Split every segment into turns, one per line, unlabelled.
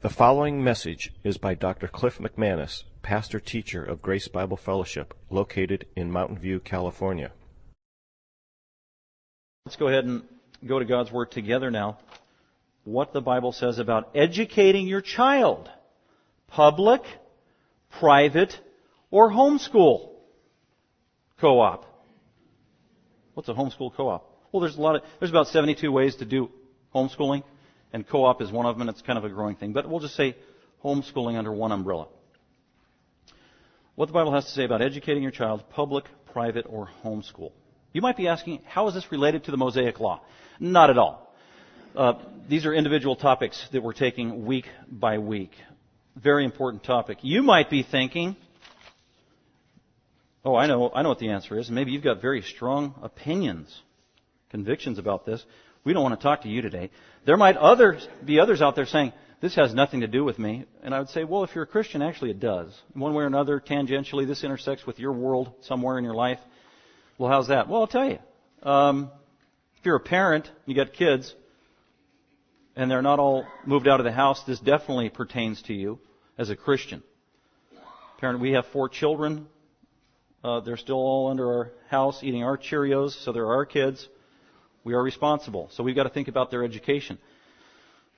The following message is by Dr. Cliff McManus, pastor teacher of Grace Bible Fellowship, located in Mountain View, California.
Let's go ahead and go to God's Word together now. What the Bible says about educating your child. Public, private, or homeschool co-op. What's a homeschool co-op? Well, there's a lot of, there's about 72 ways to do homeschooling and co-op is one of them, and it's kind of a growing thing. But we'll just say homeschooling under one umbrella. What the Bible has to say about educating your child, public, private, or homeschool. You might be asking, how is this related to the Mosaic Law? Not at all. Uh, these are individual topics that we're taking week by week. Very important topic. You might be thinking, oh, I know, I know what the answer is. Maybe you've got very strong opinions, convictions about this. We don't want to talk to you today. There might others, be others out there saying, this has nothing to do with me. And I would say, well, if you're a Christian, actually it does. One way or another, tangentially, this intersects with your world somewhere in your life. Well, how's that? Well, I'll tell you. Um, if you're a parent, you got kids, and they're not all moved out of the house, this definitely pertains to you as a Christian. Parent, we have four children. Uh, they're still all under our house eating our Cheerios, so they're our kids. We are responsible. So we've got to think about their education.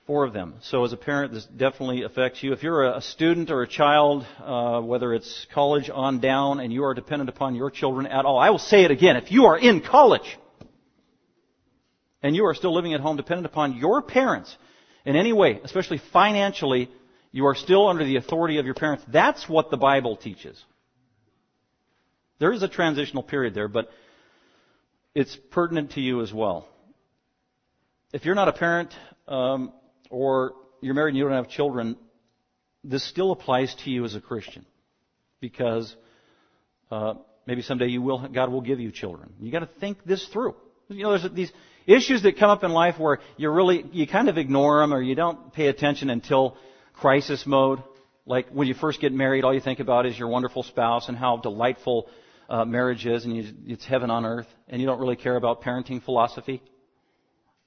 Four of them. So as a parent, this definitely affects you. If you're a student or a child, uh, whether it's college on down, and you are dependent upon your children at all, I will say it again. If you are in college, and you are still living at home dependent upon your parents in any way, especially financially, you are still under the authority of your parents. That's what the Bible teaches. There is a transitional period there, but it's pertinent to you as well. If you're not a parent um, or you're married and you don't have children, this still applies to you as a Christian because uh, maybe someday you will, God will give you children. You got to think this through. You know, there's these issues that come up in life where you really you kind of ignore them or you don't pay attention until crisis mode. Like when you first get married, all you think about is your wonderful spouse and how delightful uh, marriage is, and you, it's heaven on earth, and you don't really care about parenting philosophy.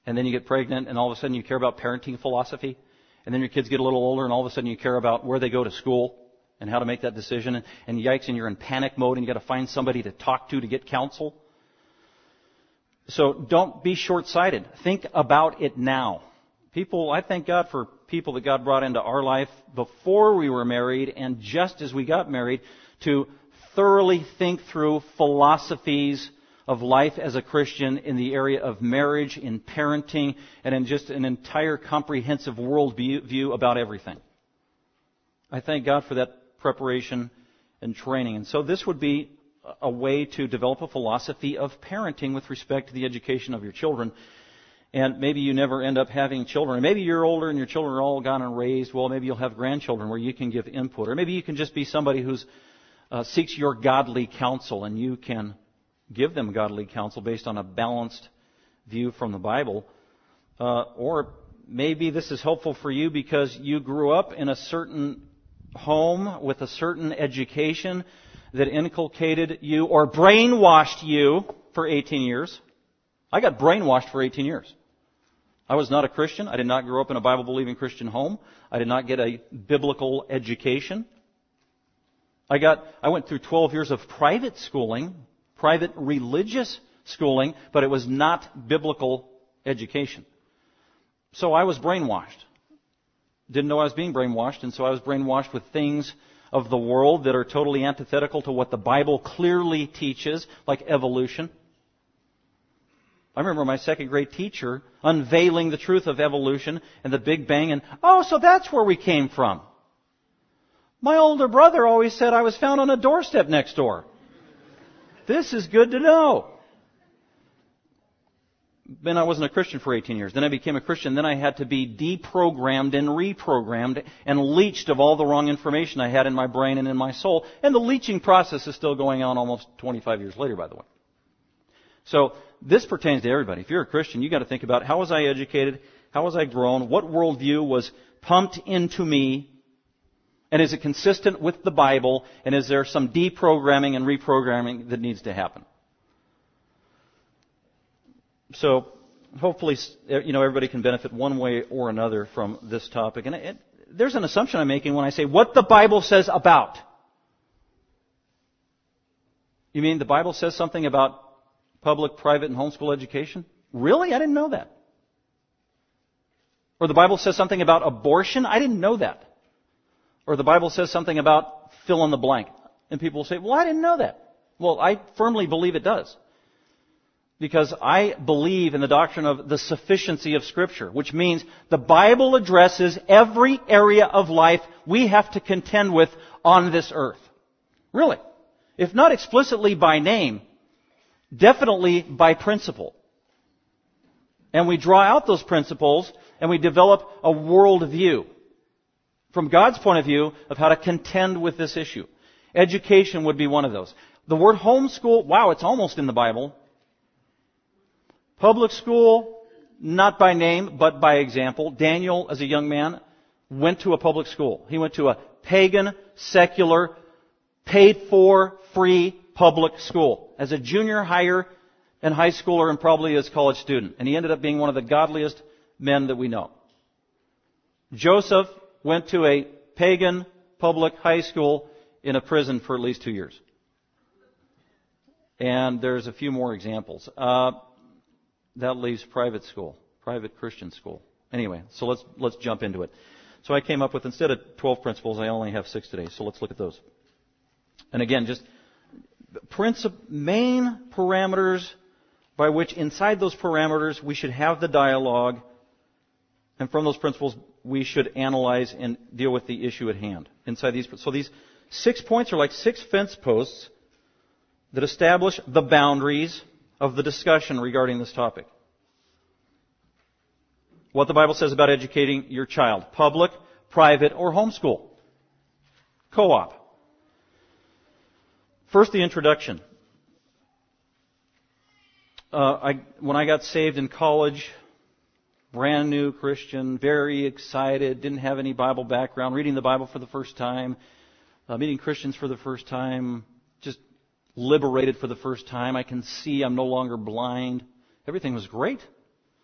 And then you get pregnant, and all of a sudden you care about parenting philosophy. And then your kids get a little older, and all of a sudden you care about where they go to school and how to make that decision. And, and yikes, and you're in panic mode, and you got to find somebody to talk to to get counsel. So don't be short-sighted. Think about it now. People, I thank God for people that God brought into our life before we were married and just as we got married to thoroughly think through philosophies of life as a Christian in the area of marriage, in parenting, and in just an entire comprehensive world view about everything. I thank God for that preparation and training. And so this would be a way to develop a philosophy of parenting with respect to the education of your children. And maybe you never end up having children. Maybe you're older and your children are all gone and raised. Well, maybe you'll have grandchildren where you can give input. Or maybe you can just be somebody who's uh, seeks your godly counsel, and you can give them godly counsel based on a balanced view from the Bible. Uh, or maybe this is helpful for you because you grew up in a certain home with a certain education that inculcated you or brainwashed you for 18 years. I got brainwashed for 18 years. I was not a Christian. I did not grow up in a Bible believing Christian home. I did not get a biblical education. I got, I went through 12 years of private schooling, private religious schooling, but it was not biblical education. So I was brainwashed. Didn't know I was being brainwashed, and so I was brainwashed with things of the world that are totally antithetical to what the Bible clearly teaches, like evolution. I remember my second grade teacher unveiling the truth of evolution and the Big Bang and, oh, so that's where we came from. My older brother always said I was found on a doorstep next door. This is good to know. Then I wasn't a Christian for 18 years. Then I became a Christian. Then I had to be deprogrammed and reprogrammed and leached of all the wrong information I had in my brain and in my soul. And the leaching process is still going on almost 25 years later, by the way. So this pertains to everybody. If you're a Christian, you've got to think about how was I educated? How was I grown? What worldview was pumped into me and is it consistent with the Bible? And is there some deprogramming and reprogramming that needs to happen? So, hopefully, eh, you know, everybody can benefit one way or another from this topic. And it, there's an assumption I'm making when I say what the Bible says about. You mean the Bible says something about public, private, and homeschool education? Really? I didn't know that. Or the Bible says something about abortion? I didn't know that. Or the Bible says something about fill in the blank. And people will say, well, I didn't know that. Well, I firmly believe it does. Because I believe in the doctrine of the sufficiency of Scripture, which means the Bible addresses every area of life we have to contend with on this earth. Really. If not explicitly by name, definitely by principle. And we draw out those principles and we develop a worldview from God's point of view of how to contend with this issue. Education would be one of those. The word homeschool, wow, it's almost in the Bible. Public school, not by name, but by example. Daniel, as a young man, went to a public school. He went to a pagan, secular, paid for, free public school. As a junior higher and high schooler and probably as a college student. And he ended up being one of the godliest men that we know. Joseph went to a pagan public high school in a prison for at least two years. And there's a few more examples. Uh, that leaves private school, private Christian school. Anyway, so let's let's jump into it. So I came up with instead of 12 principles, I only have six today. So let's look at those. And again, just princip- main parameters by which inside those parameters we should have the dialogue, and from those principles we should analyze and deal with the issue at hand. Inside these, so these six points are like six fence posts that establish the boundaries of the discussion regarding this topic. What the Bible says about educating your child. Public, private, or homeschool. Co-op. First, the introduction. Uh, I, when I got saved in college, brand new Christian, very excited, didn't have any Bible background, reading the Bible for the first time, uh, meeting Christians for the first time, just liberated for the first time. I can see I'm no longer blind. Everything was great.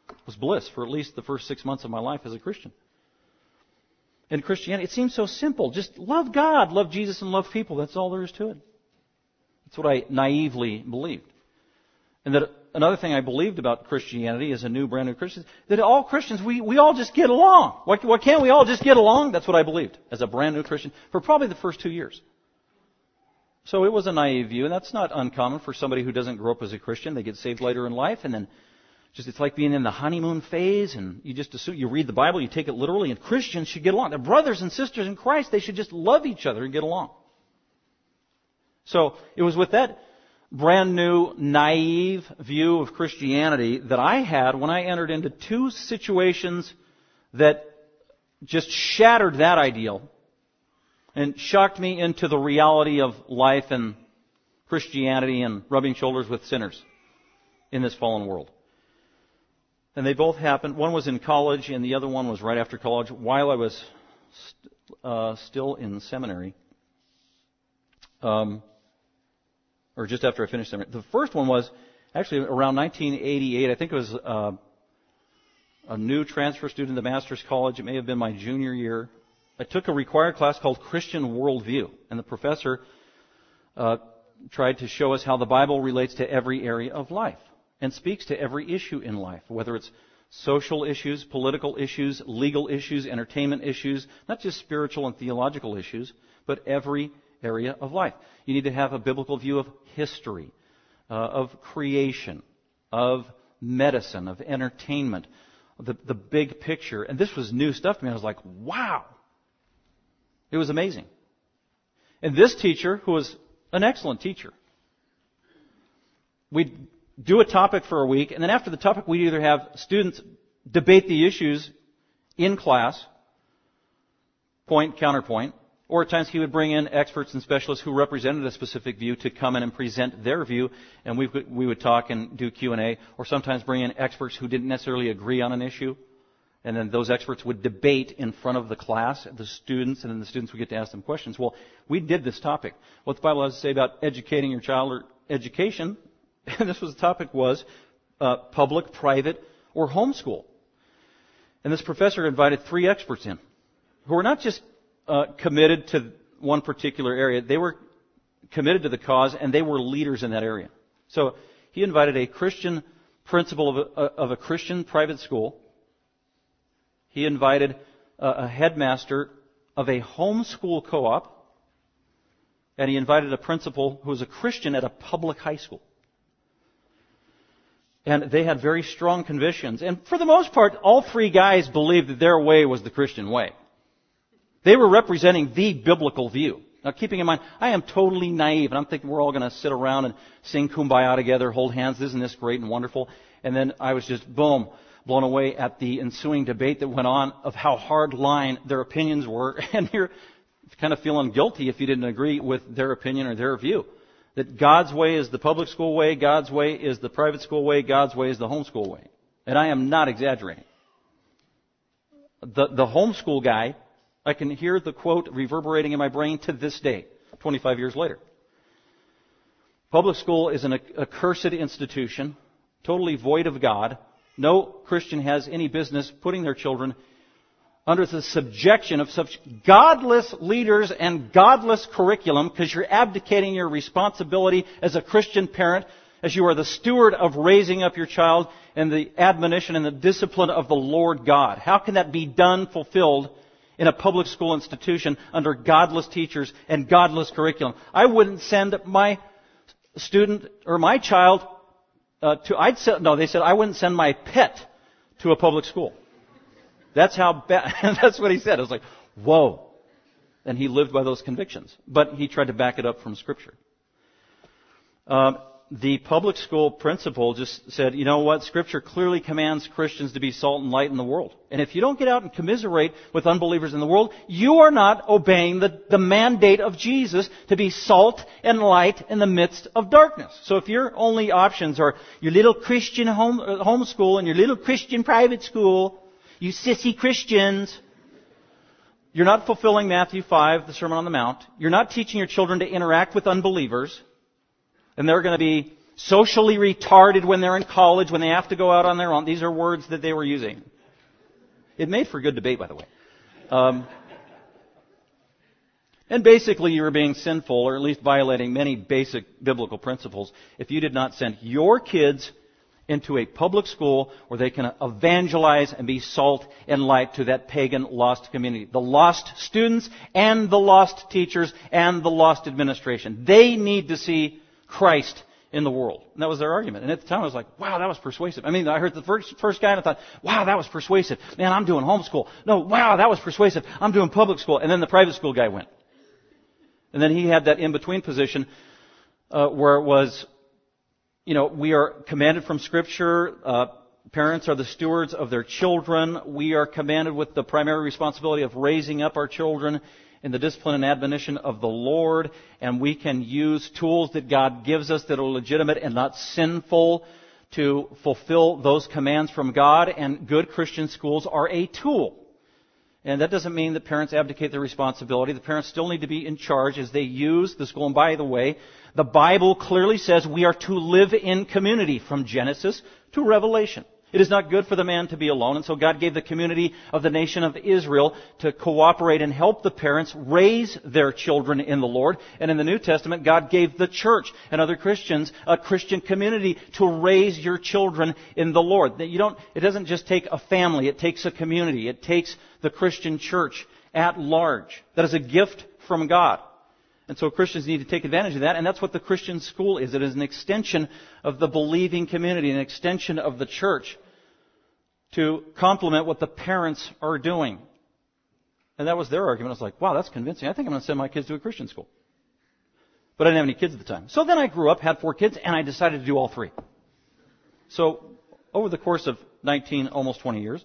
It was bliss for at least the first six months of my life as a Christian. In Christianity, it seems so simple. Just love God, love Jesus, and love people. That's all there is to it. That's what I naively believed. And that another thing I believed about Christianity as a new, brand new Christian, that all Christians, we, we all just get along. Why, why can't we all just get along? That's what I believed as a brand new Christian for probably the first two years. So it was a naive view, and that's not uncommon for somebody who doesn't grow up as a Christian. They get saved later in life, and then just it's like being in the honeymoon phase, and you just assume you read the Bible, you take it literally, and Christians should get along. They're brothers and sisters in Christ. They should just love each other and get along. So it was with that brand new, naive view of Christianity that I had when I entered into two situations that just shattered that ideal and shocked me into the reality of life and Christianity and rubbing shoulders with sinners in this fallen world. And they both happened. One was in college, and the other one was right after college, while I was st- uh, still in seminary, um, or just after I finished seminary. The first one was actually around 1988. I think it was uh, a new transfer student to Master's College. It may have been my junior year. I took a required class called Christian Worldview, and the professor uh, tried to show us how the Bible relates to every area of life and speaks to every issue in life, whether it's social issues, political issues, legal issues, entertainment issues, not just spiritual and theological issues, but every area of life. You need to have a biblical view of history, uh, of creation, of medicine, of entertainment, the, the big picture. And this was new stuff to me. I was like, wow. It was amazing. And this teacher, who was an excellent teacher, we'd do a topic for a week, and then after the topic, we'd either have students debate the issues in class, point, counterpoint, or at times he would bring in experts and specialists who represented a specific view to come in and present their view, and we, we would talk and do Q&A, or sometimes bring in experts who didn't necessarily agree on an issue, and then those experts would debate in front of the class, the students, and then the students would get to ask them questions. Well, we did this topic. What the Bible has to say about educating your child or education, and this was the topic was uh, public, private, or homeschool. And this professor invited three experts in. who were not just uh, committed to one particular area, they were committed to the cause and they were leaders in that area. So he invited a Christian principal of a, of a Christian private school. He invited a, a headmaster of a homeschool co-op. And he invited a principal who was a Christian at a public high school. And they had very strong convictions. And for the most part, all three guys believed that their way was the Christian way. They were representing the biblical view. Now keeping in mind, I am totally naive and I'm thinking we're all going to sit around and sing kumbaya together, hold hands, isn't this great and wonderful? And then I was just, boom, blown away at the ensuing debate that went on of how hard line their opinions were. And you're kind of feeling guilty if you didn't agree with their opinion or their view. That God's way is the public school way, God's way is the private school way, God's way is the homeschool way. And I am not exaggerating. The, the homeschool guy I can hear the quote reverberating in my brain to this day, 25 years later. Public school is an accursed institution, totally void of God. No Christian has any business putting their children under the subjection of such godless leaders and godless curriculum because you're abdicating your responsibility as a Christian parent as you are the steward of raising up your child and the admonition and the discipline of the Lord God. How can that be done, fulfilled in a public school institution under godless teachers and godless curriculum. I wouldn't send my student or my child uh, to. I'd say, no. They said I wouldn't send my pet to a public school. That's how bad. that's what he said. I was like, whoa. And he lived by those convictions, but he tried to back it up from Scripture. Um, the public school principal just said, you know what, scripture clearly commands Christians to be salt and light in the world. And if you don't get out and commiserate with unbelievers in the world, you are not obeying the, the mandate of Jesus to be salt and light in the midst of darkness. So if your only options are your little Christian home, uh, homeschool and your little Christian private school, you sissy Christians, you're not fulfilling Matthew 5, the Sermon on the Mount. You're not teaching your children to interact with unbelievers and they're going to be socially retarded when they're in college, when they have to go out on their own. These are words that they were using. It made for good debate, by the way. Um, and basically, you were being sinful, or at least violating many basic biblical principles, if you did not send your kids into a public school where they can evangelize and be salt and light to that pagan lost community. The lost students and the lost teachers and the lost administration. They need to see Christ in the world. And that was their argument. And at the time I was like, wow, that was persuasive. I mean, I heard the first, first guy and I thought, wow, that was persuasive. Man, I'm doing homeschool. No, wow, that was persuasive. I'm doing public school. And then the private school guy went. And then he had that in-between position, uh, where it was, you know, we are commanded from scripture, uh, parents are the stewards of their children. We are commanded with the primary responsibility of raising up our children in the discipline and admonition of the Lord, and we can use tools that God gives us that are legitimate and not sinful to fulfill those commands from God, and good Christian schools are a tool. And that doesn't mean that parents abdicate their responsibility. The parents still need to be in charge as they use the school. And by the way, the Bible clearly says we are to live in community from Genesis to Revelation. It is not good for the man to be alone, and so God gave the community of the nation of Israel to cooperate and help the parents raise their children in the Lord. And in the New Testament, God gave the church and other Christians a Christian community to raise your children in the Lord. You don't, it doesn't just take a family, it takes a community. It takes the Christian church at large. That is a gift from God. And so Christians need to take advantage of that, and that's what the Christian school is. It is an extension of the believing community, an extension of the church to complement what the parents are doing. And that was their argument. I was like, wow, that's convincing. I think I'm going to send my kids to a Christian school. But I didn't have any kids at the time. So then I grew up, had four kids, and I decided to do all three. So over the course of 19, almost 20 years,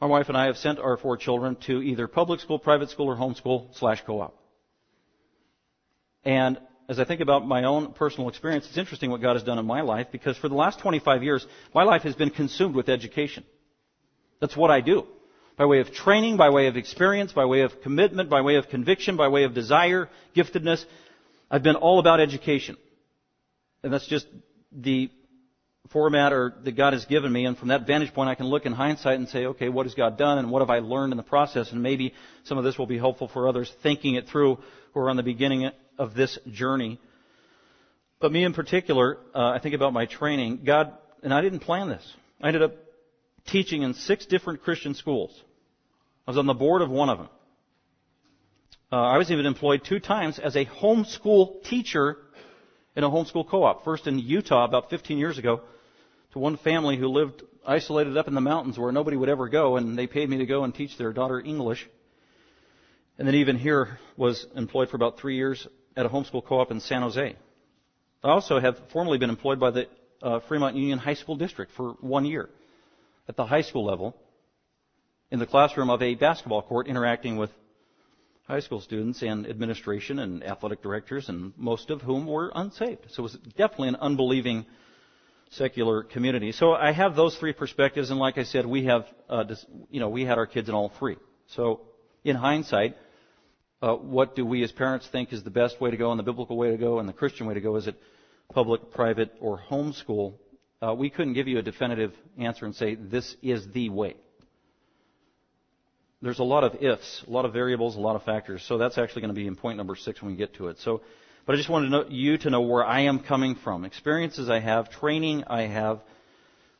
my wife and I have sent our four children to either public school, private school, or homeschool slash co-op. And as I think about my own personal experience, it's interesting what God has done in my life because for the last 25 years, my life has been consumed with education. That's what I do. By way of training, by way of experience, by way of commitment, by way of conviction, by way of desire, giftedness. I've been all about education. And that's just the format or that God has given me, and from that vantage point, I can look in hindsight and say, okay, what has God done, and what have I learned in the process, and maybe some of this will be helpful for others thinking it through who are on the beginning of this journey. But me in particular, uh, I think about my training. God, and I didn't plan this. I ended up teaching in six different Christian schools. I was on the board of one of them. Uh, I was even employed two times as a homeschool teacher in a homeschool co-op. First in Utah about 15 years ago to one family who lived isolated up in the mountains where nobody would ever go, and they paid me to go and teach their daughter English. And then even here was employed for about three years at a homeschool co-op in San Jose. I also have formerly been employed by the uh, Fremont Union High School District for one year at the high school level in the classroom of a basketball court interacting with high school students and administration and athletic directors and most of whom were unsaved. So it was definitely an unbelieving secular community. So I have those three perspectives, and like I said, we have, uh, you know, we had our kids in all three. So in hindsight, uh, what do we as parents think is the best way to go and the biblical way to go and the Christian way to go? Is it public, private, or homeschool? Uh, we couldn't give you a definitive answer and say this is the way. There's a lot of ifs, a lot of variables, a lot of factors. So that's actually going to be in point number six when we get to it. So but I just wanted to know, you to know where I am coming from. Experiences I have, training I have,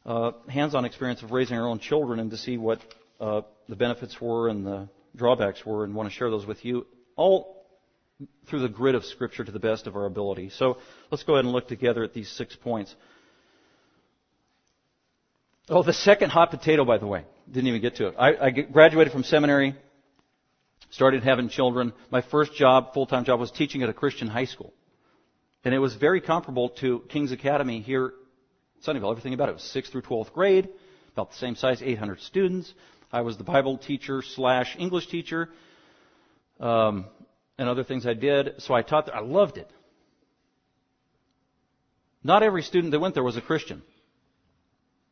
uh, hands-on experience of raising our own children and to see what uh, the benefits were and the drawbacks were and want to share those with you. All through the grid of Scripture to the best of our ability. So let's go ahead and look together at these six points. Oh, the second hot potato, by the way. Didn't even get to it. I, I graduated from seminary started having children. My first job, full-time job, was teaching at a Christian high school. And it was very comparable to King's Academy here Sunnyvale. Everything about it was 6th through 12th grade, about the same size, 800 students. I was the Bible teacher slash English teacher, um, and other things I did. So I taught there. I loved it. Not every student that went there was a Christian.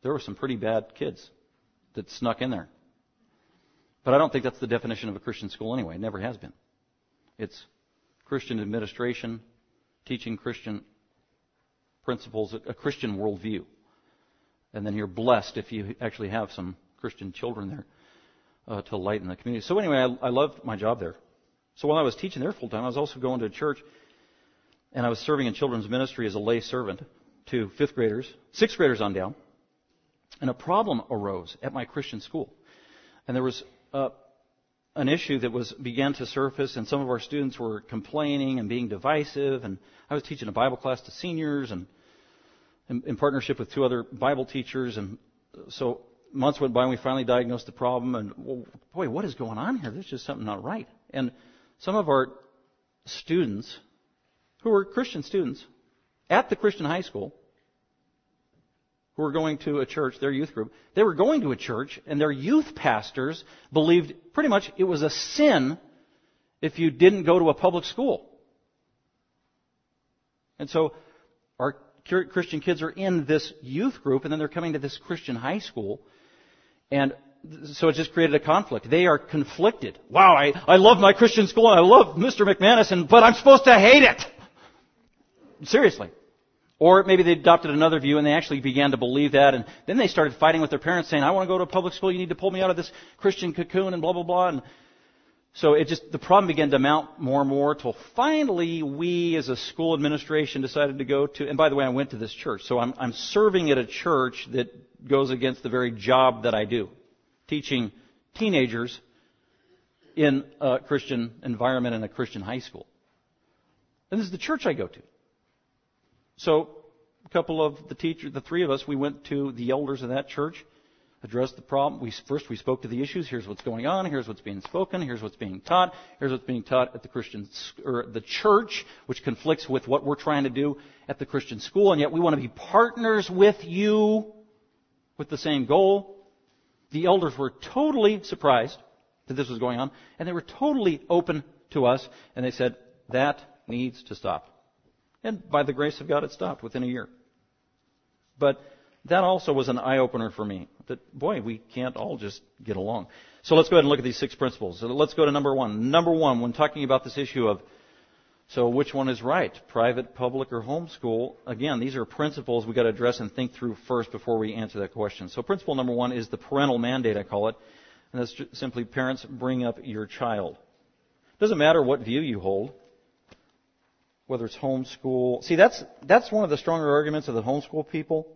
There were some pretty bad kids that snuck in there. But I don't think that's the definition of a Christian school anyway. It never has been. It's Christian administration, teaching Christian principles, a Christian worldview. And then you're blessed if you actually have some Christian children there uh, to lighten the community. So anyway, I, I loved my job there. So while I was teaching there full time, I was also going to church, and I was serving in children's ministry as a lay servant to fifth graders, sixth graders on down. And a problem arose at my Christian school. And there was uh, an issue that was began to surface, and some of our students were complaining and being divisive. And I was teaching a Bible class to seniors, and in, in partnership with two other Bible teachers. And so months went by, and we finally diagnosed the problem. And well, boy, what is going on here? There's just something not right. And some of our students, who were Christian students, at the Christian high school, who were going to a church, their youth group, they were going to a church, and their youth pastors believed pretty much it was a sin if you didn't go to a public school. And so our Christian kids are in this youth group, and then they're coming to this Christian high school, and so it just created a conflict. They are conflicted. Wow, I, I love my Christian school, and I love Mr. McManus, and, but I'm supposed to hate it! Seriously. Or maybe they adopted another view and they actually began to believe that and then they started fighting with their parents saying, I want to go to a public school, you need to pull me out of this Christian cocoon and blah, blah, blah. And so it just, the problem began to mount more and more till finally we as a school administration decided to go to, and by the way, I went to this church. So I'm, I'm serving at a church that goes against the very job that I do. Teaching teenagers in a Christian environment in a Christian high school. And this is the church I go to. So, a couple of the teachers, the three of us, we went to the elders of that church, addressed the problem. We, first, we spoke to the issues. Here's what's going on. Here's what's being spoken. Here's what's being taught. Here's what's being taught at the Christian or the church, which conflicts with what we're trying to do at the Christian school. And yet, we want to be partners with you with the same goal. The elders were totally surprised that this was going on, and they were totally open to us, and they said that needs to stop. And by the grace of God, it stopped within a year. But that also was an eye opener for me. That, boy, we can't all just get along. So let's go ahead and look at these six principles. So let's go to number one. Number one, when talking about this issue of So which one is right? Private, public, or homeschool? Again, these are principles we've got to address and think through first before we answer that question. So principle number one is the parental mandate, I call it. And that's simply parents bring up your child. Doesn't matter what view you hold, whether it's homeschool. See, that's, that's one of the stronger arguments of the homeschool people.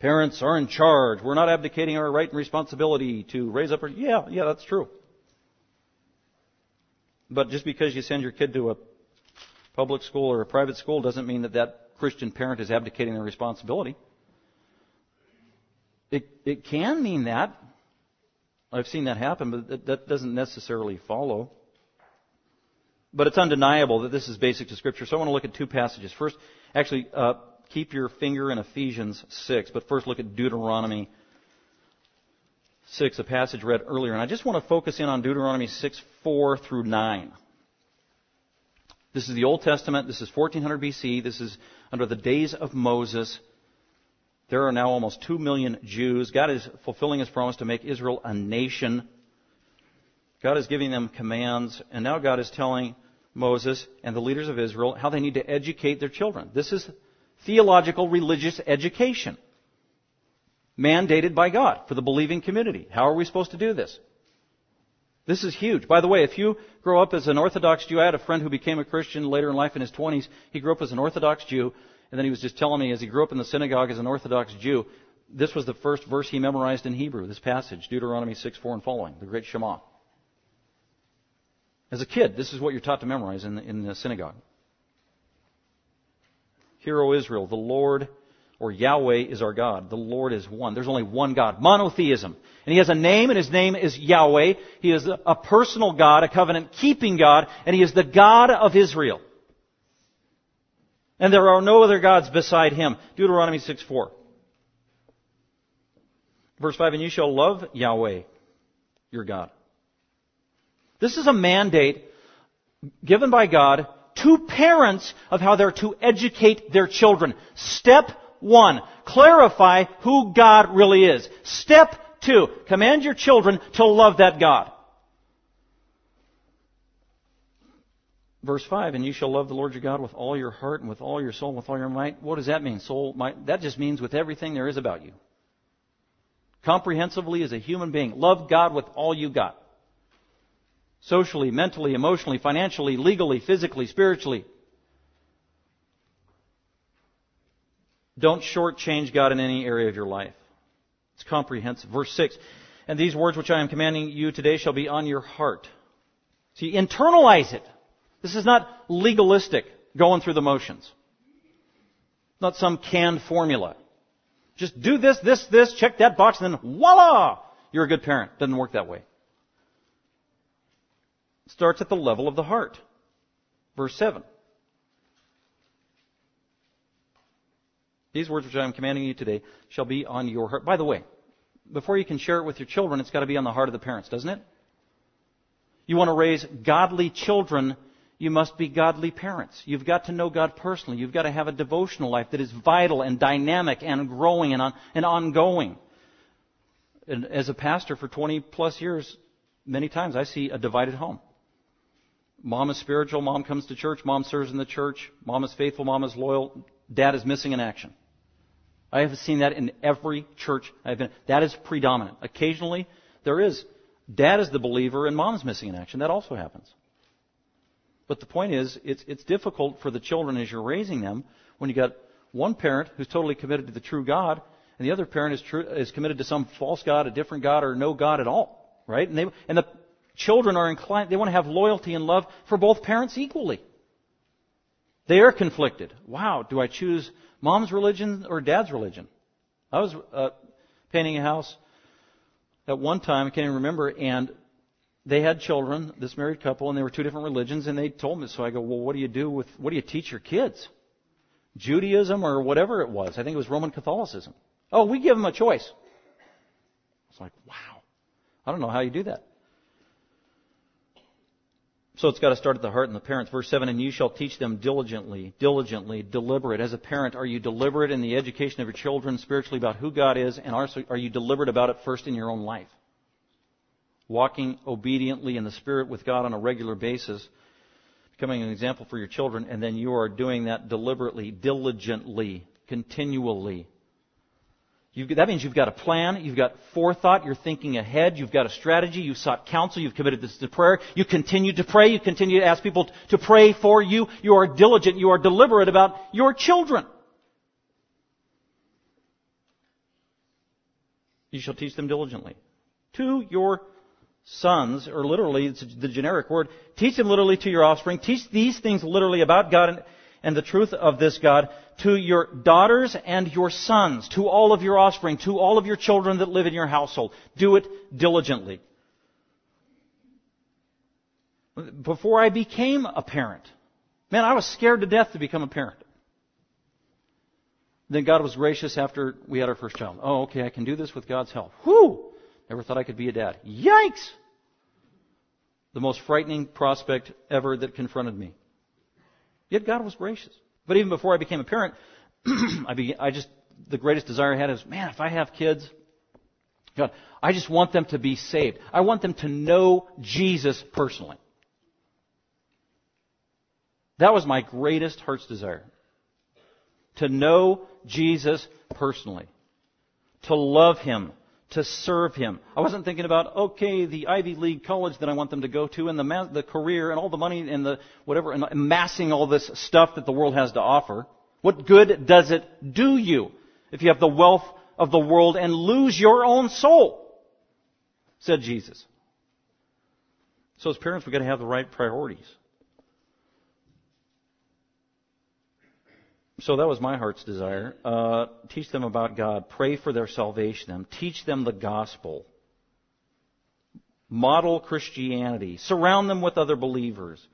Parents are in charge. We're not abdicating our right and responsibility to raise up our, yeah, yeah, that's true. But just because you send your kid to a public school or a private school doesn't mean that that Christian parent is abdicating their responsibility. It, it can mean that. I've seen that happen, but that, that doesn't necessarily follow. But it's undeniable that this is basic to Scripture. So I want to look at two passages. First, actually, uh, keep your finger in Ephesians 6, but first look at Deuteronomy 6, a passage read earlier. And I just want to focus in on Deuteronomy 6, 4 through 9. This is the Old Testament. This is 1400 BC. This is under the days of Moses. There are now almost 2 million Jews. God is fulfilling his promise to make Israel a nation. God is giving them commands, and now God is telling Moses and the leaders of Israel how they need to educate their children. This is theological religious education mandated by God for the believing community. How are we supposed to do this? This is huge. By the way, if you grow up as an Orthodox Jew, I had a friend who became a Christian later in life in his 20s. He grew up as an Orthodox Jew, and then he was just telling me as he grew up in the synagogue as an Orthodox Jew, this was the first verse he memorized in Hebrew, this passage, Deuteronomy 6, 4 and following, the great Shema. As a kid, this is what you're taught to memorize in the, in the synagogue. Hear, O Israel, the Lord or Yahweh is our God. The Lord is one. There's only one God. Monotheism. And He has a name and His name is Yahweh. He is a personal God, a covenant keeping God, and He is the God of Israel. And there are no other gods beside Him. Deuteronomy 6 4. Verse 5, and you shall love Yahweh, your God. This is a mandate given by God to parents of how they're to educate their children. Step one, clarify who God really is. Step two, command your children to love that God. Verse 5, and you shall love the Lord your God with all your heart and with all your soul and with all your might. What does that mean? Soul, might? That just means with everything there is about you. Comprehensively as a human being. Love God with all you got. Socially, mentally, emotionally, financially, legally, physically, spiritually. Don't shortchange God in any area of your life. It's comprehensive. Verse 6. And these words which I am commanding you today shall be on your heart. See, internalize it. This is not legalistic, going through the motions. Not some canned formula. Just do this, this, this, check that box, and then voila! You're a good parent. Doesn't work that way. Starts at the level of the heart. Verse 7. These words which I am commanding you today shall be on your heart. By the way, before you can share it with your children, it's got to be on the heart of the parents, doesn't it? You want to raise godly children, you must be godly parents. You've got to know God personally. You've got to have a devotional life that is vital and dynamic and growing and, on, and ongoing. And as a pastor for 20 plus years, many times I see a divided home. Mom is spiritual, mom comes to church, mom serves in the church, mom is faithful, mom is loyal, dad is missing in action. I have seen that in every church I've been. That is predominant. Occasionally, there is. Dad is the believer and mom's missing in action. That also happens. But the point is, it's, it's difficult for the children as you're raising them when you got one parent who's totally committed to the true God, and the other parent is, true, is committed to some false God, a different God, or no God at all. Right? And, they, and the children are inclined, they want to have loyalty and love for both parents equally. They are conflicted. Wow, do I choose mom's religion or dad's religion. I was uh, painting a house at one time, I can't even remember, and they had children, this married couple, and they were two different religions, and they told me, so I go, well, what do you do with, what do you teach your kids? Judaism or whatever it was. I think it was Roman Catholicism. Oh, we give them a choice. It's like, wow. I don't know how you do that. So it's got to start at the heart and the parents. Verse 7, and you shall teach them diligently, diligently, deliberate. As a parent, are you deliberate in the education of your children spiritually about who God is, and are you deliberate about it first in your own life? Walking obediently in the Spirit with God on a regular basis. becoming an example for your children, and then you are doing that deliberately, diligently, continually. You've, that means you've got a plan, you've got forethought, you're thinking ahead, you've got a strategy, you've sought counsel, you've committed this to prayer, you continue to pray, you continue to ask people to pray for you, you are diligent, you are deliberate about your children. You shall teach them diligently. To your sons, or literally, it's the generic word, teach them literally to your offspring, teach these things literally about God and, and the truth of this God to your daughters and your sons, to all of your offspring, to all of your children that live in your household. Do it diligently. Before I became a parent, man, I was scared to death to become a parent. Then God was gracious after we had our first child. Oh, okay, I can do this with God's help. Whew! Never thought I could be a dad. Yikes! The most frightening prospect ever that confronted me. Yet God was gracious. But even before I became a parent, I, began, I just, the greatest desire I had is, man, if I have kids, God, I just want them to be saved. I want them to know Jesus personally. That was my greatest heart's desire. To know Jesus personally. To love Him. To serve Him. I wasn't thinking about, okay, the Ivy League college that I want them to go to and the, the career and all the money and the whatever, and amassing all this stuff that the world has to offer. What good does it do you if you have the wealth of the world and lose your own soul? Said Jesus. So as parents, we've got to have the right priorities. So that was my heart's desire. Uh, teach them about God. Pray for their salvation. Teach them the gospel. Model Christianity. Surround them with other believers.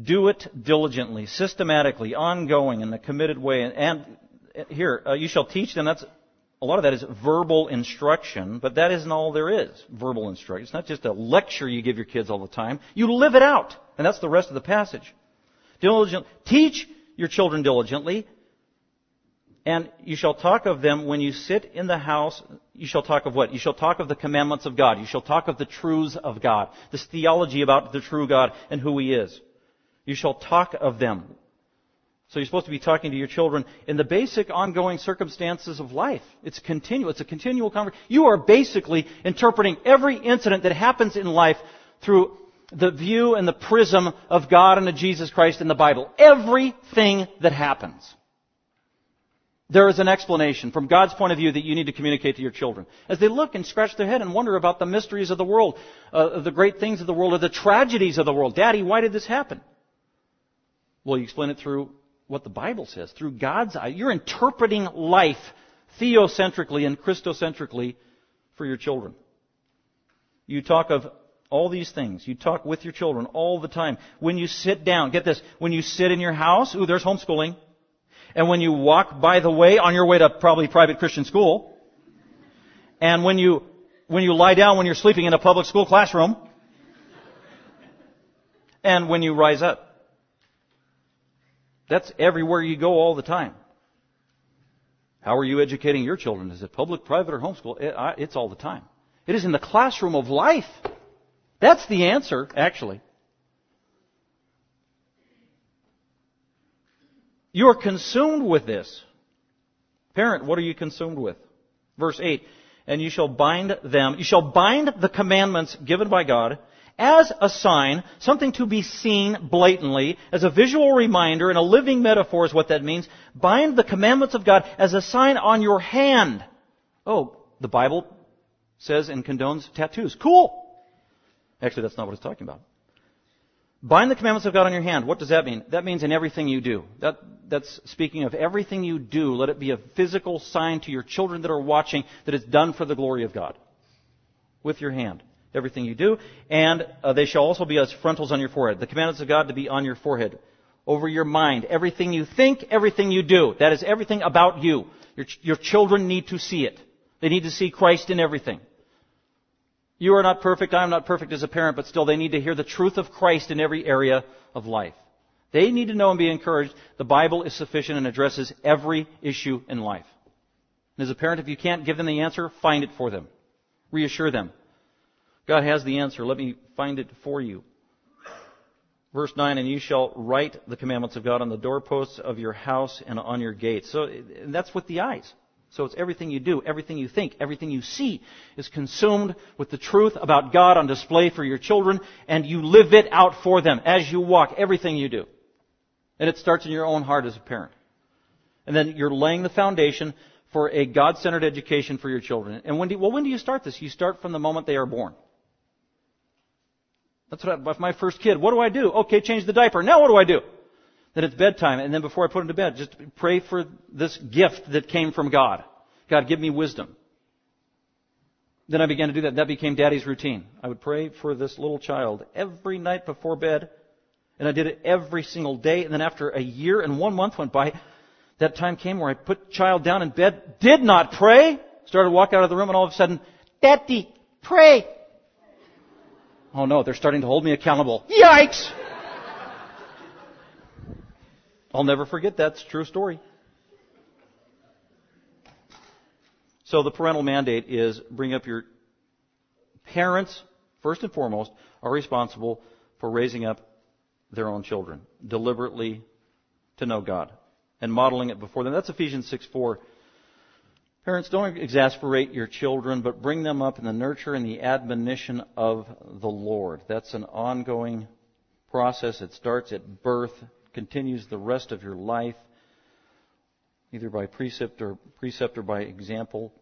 Do it diligently, systematically, ongoing, in a committed way. And here, uh, you shall teach them. That's a lot of that is verbal instruction, but that isn't all there is. Verbal instruction. It's not just a lecture you give your kids all the time. You live it out, and that's the rest of the passage. Diligent. Teach your children diligently, and you shall talk of them when you sit in the house. You shall talk of what? You shall talk of the commandments of God. You shall talk of the truths of God. This theology about the true God and who He is. You shall talk of them. So you're supposed to be talking to your children in the basic ongoing circumstances of life. It's continual. It's a continual conversation. You are basically interpreting every incident that happens in life through the view and the prism of God and of Jesus Christ in the Bible. Everything that happens. There is an explanation from God's point of view that you need to communicate to your children. As they look and scratch their head and wonder about the mysteries of the world, uh, the great things of the world, or the tragedies of the world. Daddy, why did this happen? Well, you explain it through what the Bible says, through God's eye. You're interpreting life theocentrically and Christocentrically for your children. You talk of all these things. You talk with your children all the time. When you sit down, get this, when you sit in your house, ooh, there's homeschooling. And when you walk by the way on your way to probably private Christian school. And when you, when you lie down when you're sleeping in a public school classroom. And when you rise up. That's everywhere you go all the time. How are you educating your children? Is it public, private, or homeschool? It's all the time. It is in the classroom of life. That's the answer, actually. You're consumed with this. Parent, what are you consumed with? Verse 8, and you shall bind them, you shall bind the commandments given by God as a sign, something to be seen blatantly, as a visual reminder and a living metaphor is what that means. Bind the commandments of God as a sign on your hand. Oh, the Bible says and condones tattoos. Cool. Actually, that's not what it's talking about. Bind the commandments of God on your hand. What does that mean? That means in everything you do. That, that's speaking of everything you do. Let it be a physical sign to your children that are watching that it's done for the glory of God. With your hand. Everything you do. And uh, they shall also be as frontals on your forehead. The commandments of God to be on your forehead. Over your mind. Everything you think, everything you do. That is everything about you. Your, your children need to see it. They need to see Christ in everything. You are not perfect. I am not perfect as a parent, but still they need to hear the truth of Christ in every area of life. They need to know and be encouraged. The Bible is sufficient and addresses every issue in life. And as a parent, if you can't give them the answer, find it for them. Reassure them. God has the answer. Let me find it for you. Verse 9, and you shall write the commandments of God on the doorposts of your house and on your gates. So that's with the eyes. So it's everything you do, everything you think, everything you see is consumed with the truth about God on display for your children, and you live it out for them as you walk, everything you do. And it starts in your own heart as a parent. And then you're laying the foundation for a God-centered education for your children. And when do well, when do you start this? You start from the moment they are born. That's what I, with my first kid. What do I do? Okay, change the diaper. Now what do I do? Then it's bedtime, and then before I put him to bed, just pray for this gift that came from God. God, give me wisdom. Then I began to do that. That became daddy's routine. I would pray for this little child every night before bed, and I did it every single day. And then after a year and one month went by, that time came where I put child down in bed, did not pray, started to walk out of the room, and all of a sudden, Daddy, pray. Oh no, they're starting to hold me accountable. Yikes! I'll never forget that. It's a true story. So the parental mandate is bring up your parents, first and foremost, are responsible for raising up their own children deliberately to know God and modeling it before them. That's Ephesians 6 4. Parents, don't exasperate your children, but bring them up in the nurture and the admonition of the Lord. That's an ongoing process. It starts at birth, continues the rest of your life, either by precept or precept or by example.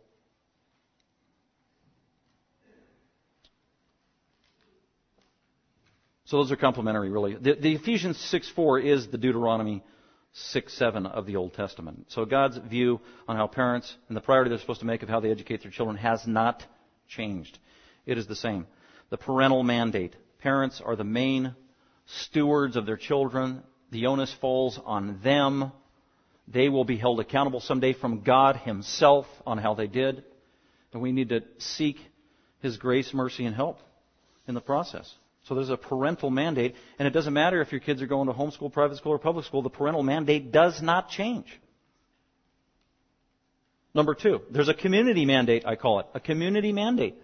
So those are complementary, really. The, the Ephesians 6 4 is the Deuteronomy 6 7 of the Old Testament. So God's view on how parents and the priority they're supposed to make of how they educate their children has not changed. It is the same. The parental mandate. Parents are the main stewards of their children. The onus falls on them. They will be held accountable someday from God Himself on how they did. And we need to seek His grace, mercy, and help in the process. So there's a parental mandate, and it doesn't matter if your kids are going to homeschool, private school, or public school, the parental mandate does not change. Number two, there's a community mandate, I call it. A community mandate.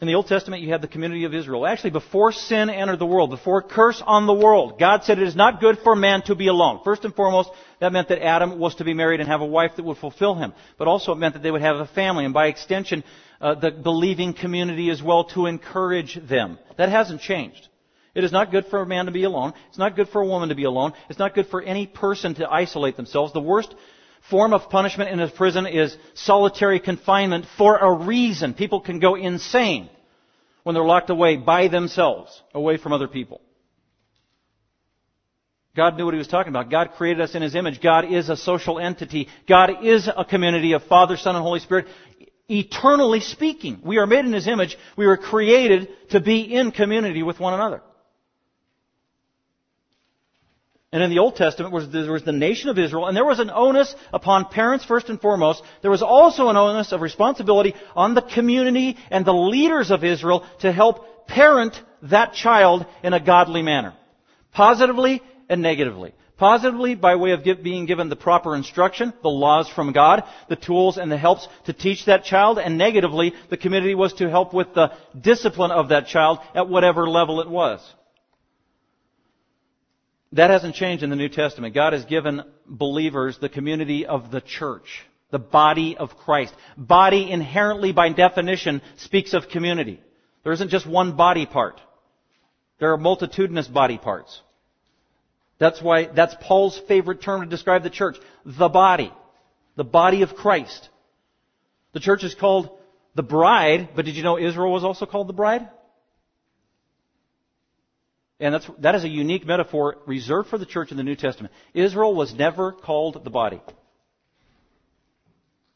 In the Old Testament, you have the community of Israel. Actually, before sin entered the world, before curse on the world, God said it is not good for man to be alone. First and foremost, that meant that Adam was to be married and have a wife that would fulfill him. But also it meant that they would have a family, and by extension, uh, the believing community as well to encourage them. That hasn't changed. It is not good for a man to be alone. It's not good for a woman to be alone. It's not good for any person to isolate themselves. The worst form of punishment in a prison is solitary confinement for a reason. People can go insane when they're locked away by themselves, away from other people. God knew what he was talking about. God created us in his image. God is a social entity. God is a community of Father, Son, and Holy Spirit eternally speaking. We are made in His image. We were created to be in community with one another. And in the Old Testament, there was the nation of Israel, and there was an onus upon parents first and foremost. There was also an onus of responsibility on the community and the leaders of Israel to help parent that child in a godly manner. Positively and negatively. Positively, by way of being given the proper instruction, the laws from God, the tools and the helps to teach that child, and negatively, the community was to help with the discipline of that child at whatever level it was. That hasn't changed in the New Testament. God has given believers the community of the church, the body of Christ. Body inherently by definition speaks of community. There isn't just one body part. There are multitudinous body parts. That's why, that's Paul's favorite term to describe the church. The body. The body of Christ. The church is called the bride, but did you know Israel was also called the bride? And that's, that is a unique metaphor reserved for the church in the New Testament. Israel was never called the body.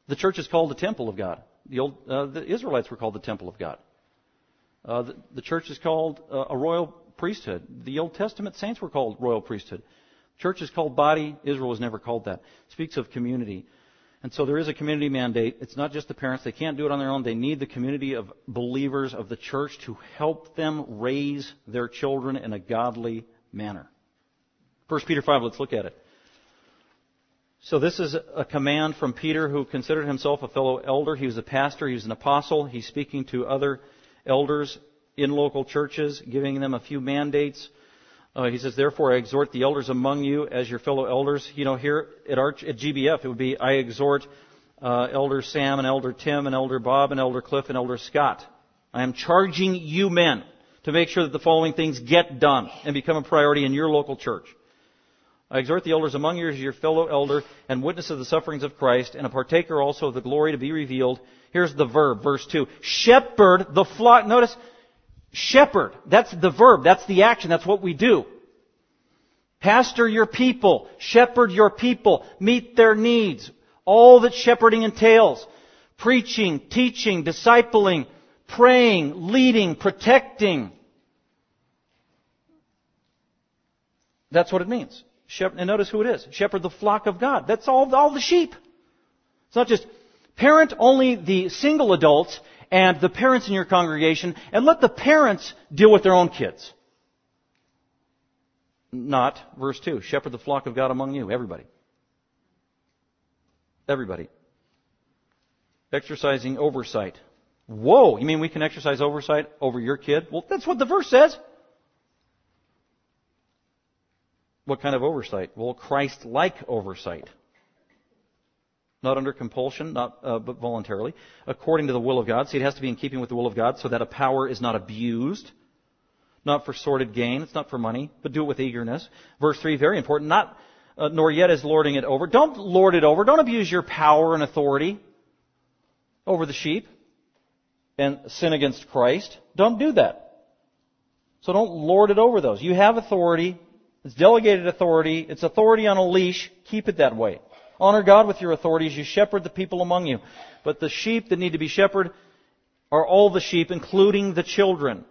The church is called the temple of God. The, old, uh, the Israelites were called the temple of God. Uh, the, the, church is called uh, a royal priesthood. The Old Testament saints were called royal priesthood. Church is called body. Israel was never called that. Speaks of community. And so there is a community mandate. It's not just the parents. They can't do it on their own. They need the community of believers of the church to help them raise their children in a godly manner. 1 Peter 5, let's look at it. So this is a command from Peter who considered himself a fellow elder. He was a pastor. He was an apostle. He's speaking to other elders in local churches, giving them a few mandates Uh, he says, therefore I exhort the elders among you as your fellow elders. You know, here at, our, at GBF, it would be, I exhort uh, Elder Sam and Elder Tim and Elder Bob and Elder Cliff and Elder Scott. I am charging you men to make sure that the following things get done and become a priority in your local church. I exhort the elders among you as your fellow elder and witness of the sufferings of Christ and a partaker also of the glory to be revealed. Here's the verb, verse 2. Shepherd the flock. Notice, shepherd. That's the verb. That's the action. That's what we do. Pastor your people. Shepherd your people. Meet their needs. All that shepherding entails. Preaching, teaching, discipling, praying, leading, protecting. That's what it means. Shepherd, and notice who it is. Shepherd the flock of God. That's all, all the sheep. It's not just parent only the single adults and the parents in your congregation and let the parents deal with their own kids. Not, verse 2, shepherd the flock of God among you, everybody. Everybody. Exercising oversight. Whoa, you mean we can exercise oversight over your kid? Well, that's what the verse says. What kind of oversight? Well, Christ-like oversight. Not under compulsion, not uh, but voluntarily, according to the will of God. See, it has to be in keeping with the will of God, so that a power is not abused, not for sordid gain. It's not for money, but do it with eagerness. Verse three, very important. Not uh, nor yet is lording it over. Don't lord it over. Don't abuse your power and authority over the sheep and sin against Christ. Don't do that. So don't lord it over those. You have authority. It's delegated authority. It's authority on a leash. Keep it that way. Honor God with your authorities. you shepherd the people among you. But the sheep that need to be shepherded are all the sheep, including the children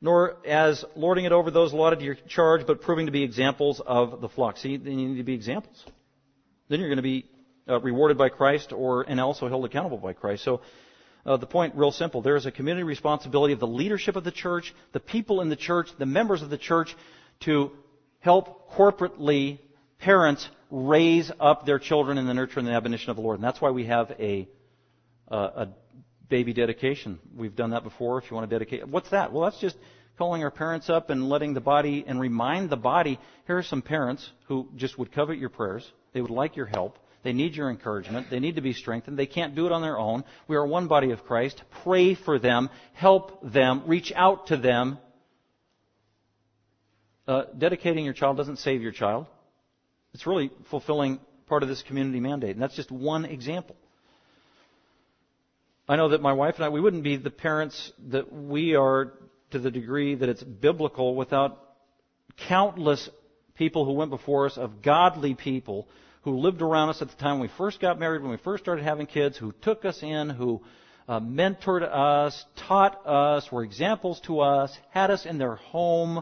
nor as lording it over those allotted to your charge, but proving to be examples of the flock. See, then you need to be examples. Then you're going to be uh, rewarded by Christ, or and also held accountable by Christ. So. Uh, the point, real simple. There is a community responsibility of the leadership of the church, the people in the church, the members of the church, to help corporately parents raise up their children in the nurture and the admonition of the Lord. And that's why we have a, uh, a baby dedication. We've done that before. If you want to dedicate, what's that? Well, that's just calling our parents up and letting the body and remind the body. Here are some parents who just would covet your prayers. They would like your help. They need your encouragement. They need to be strengthened. They can't do it on their own. We are one body of Christ. Pray for them. Help them. Reach out to them. Uh, dedicating your child doesn't save your child. It's really fulfilling part of this community mandate. And that's just one example. I know that my wife and I, we wouldn't be the parents that we are to the degree that it's biblical without countless people who went before us of godly people who lived around us at the time we first got married, when we first started having kids, who took us in, who uh, mentored us, taught us, were examples to us, had us in their home,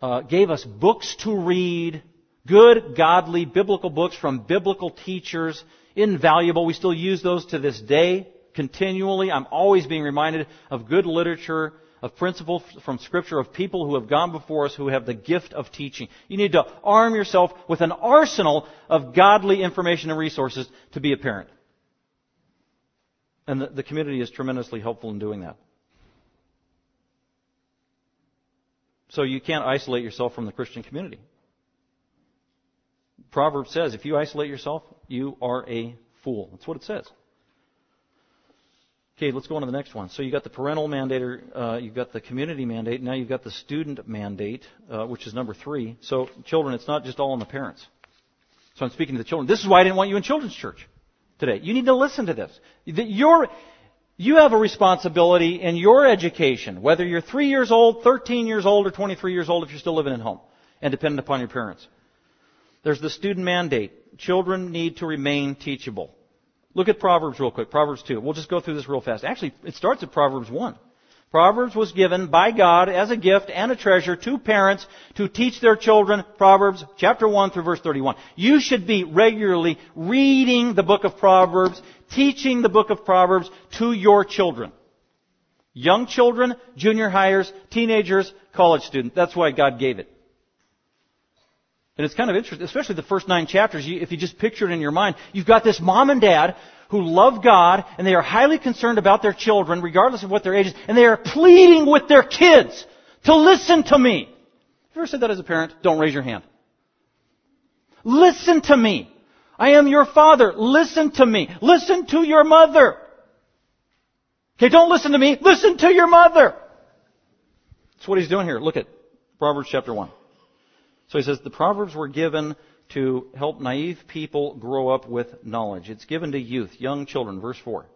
uh, gave us books to read, good, godly, biblical books from biblical teachers, invaluable. We still use those to this day continually. I'm always being reminded of good literature, of principles from Scripture, of people who have gone before us who have the gift of teaching. You need to arm yourself with an arsenal of godly information and resources to be a parent. And the, the community is tremendously helpful in doing that. So you can't isolate yourself from the Christian community. Proverbs says if you isolate yourself, you are a fool. That's what it says. Okay, let's go on to the next one. So you got the parental mandate, uh, you've got the community mandate, now you've got the student mandate, uh, which is number three. So children, it's not just all on the parents. So I'm speaking to the children. This is why I didn't want you in children's church today. You need to listen to this. You're, you have a responsibility in your education, whether you're three years old, 13 years old, or 23 years old if you're still living at home and dependent upon your parents. There's the student mandate. Children need to remain teachable. Look at Proverbs real quick. Proverbs 2. We'll just go through this real fast. Actually, it starts at Proverbs 1. Proverbs was given by God as a gift and a treasure to parents to teach their children Proverbs chapter 1 through verse 31. You should be regularly reading the book of Proverbs, teaching the book of Proverbs to your children. Young children, junior hires, teenagers, college students. That's why God gave it. And it's kind of interesting, especially the first nine chapters, if you just picture it in your mind, you've got this mom and dad who love God and they are highly concerned about their children, regardless of what their age is, and they are pleading with their kids To listen to me. Have you ever said that as a parent? Don't raise your hand. Listen to me. I am your father. Listen to me. Listen to your mother. Okay, don't listen to me. Listen to your mother. That's what he's doing here. Look at Proverbs chapter 1. So he says the Proverbs were given to help naive people grow up with knowledge. It's given to youth, young children, verse 4.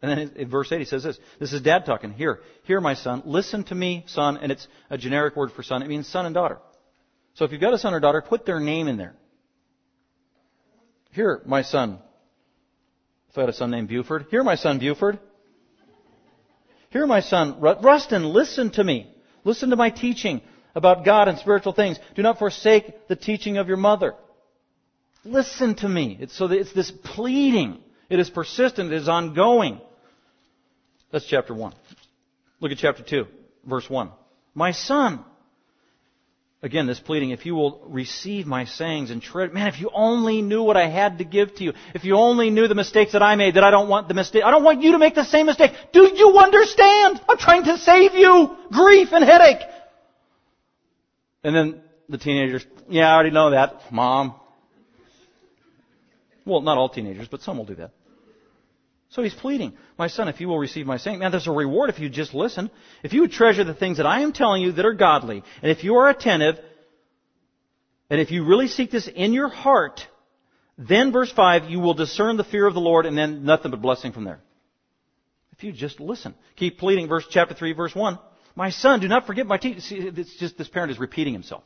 And then in verse 8 he says this. This is dad talking. Hear, hear my son, listen to me, son, and it's a generic word for son. It means son and daughter. So if you've got a son or daughter, put their name in there. Hear, my son. If I had a son named Buford. Hear, my son Buford. Hear, my son Rustin, listen to me. Listen to my teaching about God and spiritual things. Do not forsake the teaching of your mother. Listen to me. It's so it's this pleading. It is persistent. It is ongoing. That's chapter 1. Look at chapter 2, verse 1. My son. Again, this pleading, if you will receive my sayings and tread, man, if you only knew what I had to give to you, if you only knew the mistakes that I made, that I don't want the mistake, I don't want you to make the same mistake. Do you understand? I'm trying to save you grief and headache. And then the teenagers, yeah, I already know that, mom. Well, not all teenagers, but some will do that. So he's pleading, My son, if you will receive my saying, man, there's a reward if you just listen. If you would treasure the things that I am telling you that are godly, and if you are attentive, and if you really seek this in your heart, then verse 5, you will discern the fear of the Lord, and then nothing but blessing from there. If you just listen. Keep pleading, verse chapter 3, verse 1. My son, do not forget my teaching. It's just this parent is repeating himself.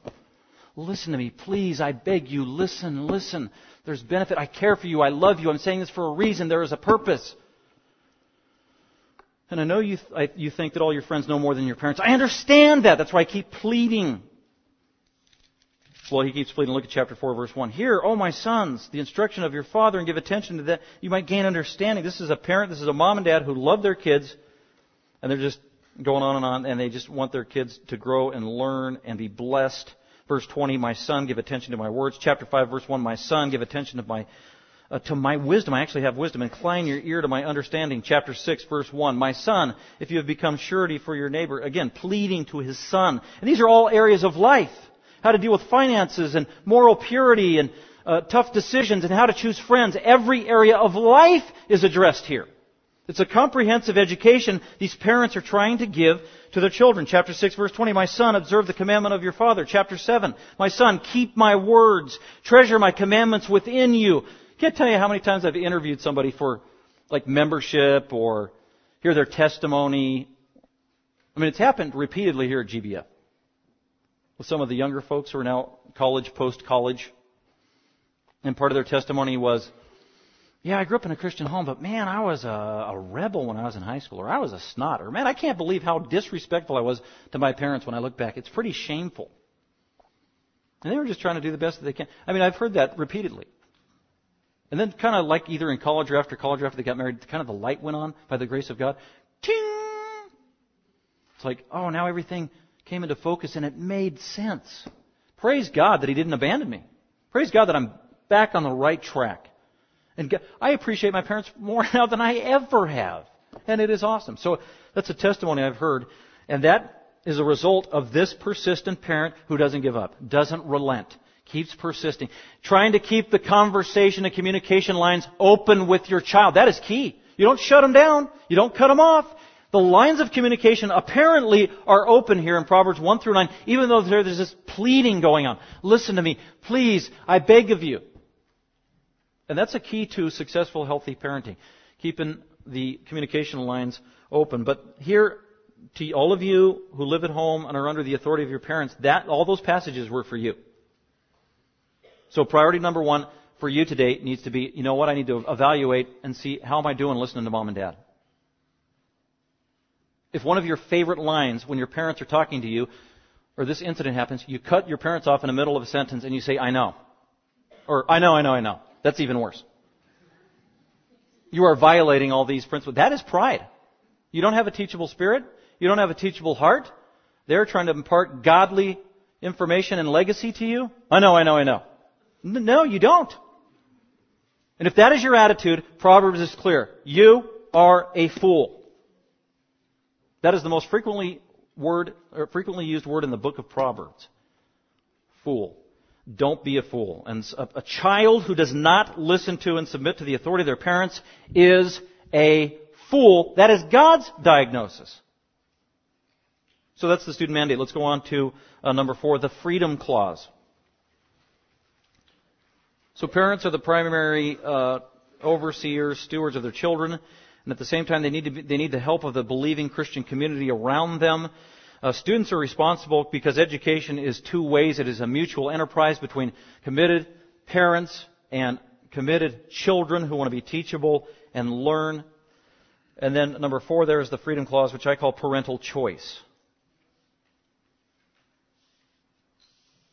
Listen to me, please. I beg you. Listen, listen. There's benefit. I care for you. I love you. I'm saying this for a reason. There is a purpose. And I know you, th- I, you think that all your friends know more than your parents. I understand that. That's why I keep pleading. Well, he keeps pleading. Look at chapter 4, verse 1. Hear, oh my sons, the instruction of your father and give attention to that. You might gain understanding. This is a parent, this is a mom and dad who love their kids, and they're just going on and on, and they just want their kids to grow and learn and be blessed. Verse 20, my son, give attention to my words. Chapter 5, verse 1, my son, give attention to my, uh, to my wisdom. I actually have wisdom. Incline your ear to my understanding. Chapter 6, verse 1, my son, if you have become surety for your neighbor. Again, pleading to his son. And these are all areas of life. How to deal with finances and moral purity and uh, tough decisions and how to choose friends. Every area of life is addressed here. It's a comprehensive education these parents are trying to give to their children. Chapter 6 verse 20, my son, observe the commandment of your father. Chapter 7, my son, keep my words, treasure my commandments within you. Can't tell you how many times I've interviewed somebody for like membership or hear their testimony. I mean, it's happened repeatedly here at GBF. With some of the younger folks who are now college, post-college. And part of their testimony was, yeah, I grew up in a Christian home, but man, I was a, a rebel when I was in high school, or I was a snot, or man, I can't believe how disrespectful I was to my parents when I look back. It's pretty shameful. And they were just trying to do the best that they can. I mean, I've heard that repeatedly. And then kind of like either in college or after college or after they got married, kind of the light went on by the grace of God. Ting! It's like, oh, now everything came into focus and it made sense. Praise God that He didn't abandon me. Praise God that I'm back on the right track. And I appreciate my parents more now than I ever have. And it is awesome. So that's a testimony I've heard. And that is a result of this persistent parent who doesn't give up, doesn't relent, keeps persisting, trying to keep the conversation and communication lines open with your child. That is key. You don't shut them down. You don't cut them off. The lines of communication apparently are open here in Proverbs 1 through 9, even though there's this pleading going on. Listen to me. Please, I beg of you. And that's a key to successful, healthy parenting, keeping the communication lines open. But here, to all of you who live at home and are under the authority of your parents, that all those passages were for you. So priority number one for you today needs to be, you know what, I need to evaluate and see how am I doing listening to mom and dad. If one of your favorite lines when your parents are talking to you, or this incident happens, you cut your parents off in the middle of a sentence and you say, I know. Or, I know, I know, I know. That's even worse. You are violating all these principles. That is pride. You don't have a teachable spirit. You don't have a teachable heart. They're trying to impart godly information and legacy to you. I know, I know, I know. No, you don't. And if that is your attitude, Proverbs is clear. You are a fool. That is the most frequently word, or frequently used word in the book of Proverbs. Fool. Don't be a fool. And a, child who does not listen to and submit to the authority of their parents is a fool. That is God's diagnosis. So that's the student mandate. Let's go on to uh, number four, the freedom clause. So parents are the primary uh, overseers, stewards of their children, and at the same time they need, be, they need the help of the believing Christian community around them. Uh, students are responsible because education is two ways. It is a mutual enterprise between committed parents and committed children who want to be teachable and learn. And then number four, there is the freedom clause, which I call parental choice.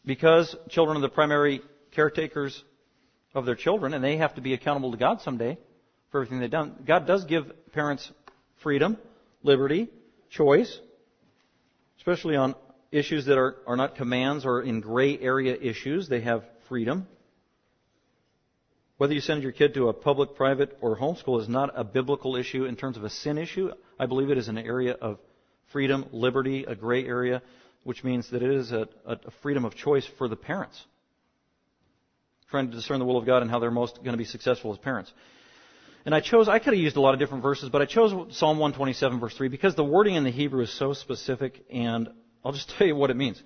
Because children are the primary caretakers of their children, and they have to be accountable to God someday for everything they've done. God does give parents freedom, liberty, choice, especially on issues that are, are not commands or in gray area issues. They have freedom. Whether you send your kid to a public, private, or homeschool is not a biblical issue in terms of a sin issue. I believe it is an area of freedom, liberty, a gray area, which means that it is a, a freedom of choice for the parents trying to discern the will of God and how they're most going to be successful as parents. And I chose, I could have used a lot of different verses, but I chose Psalm 127 verse 3 because the wording in the Hebrew is so specific and I'll just tell you what it means.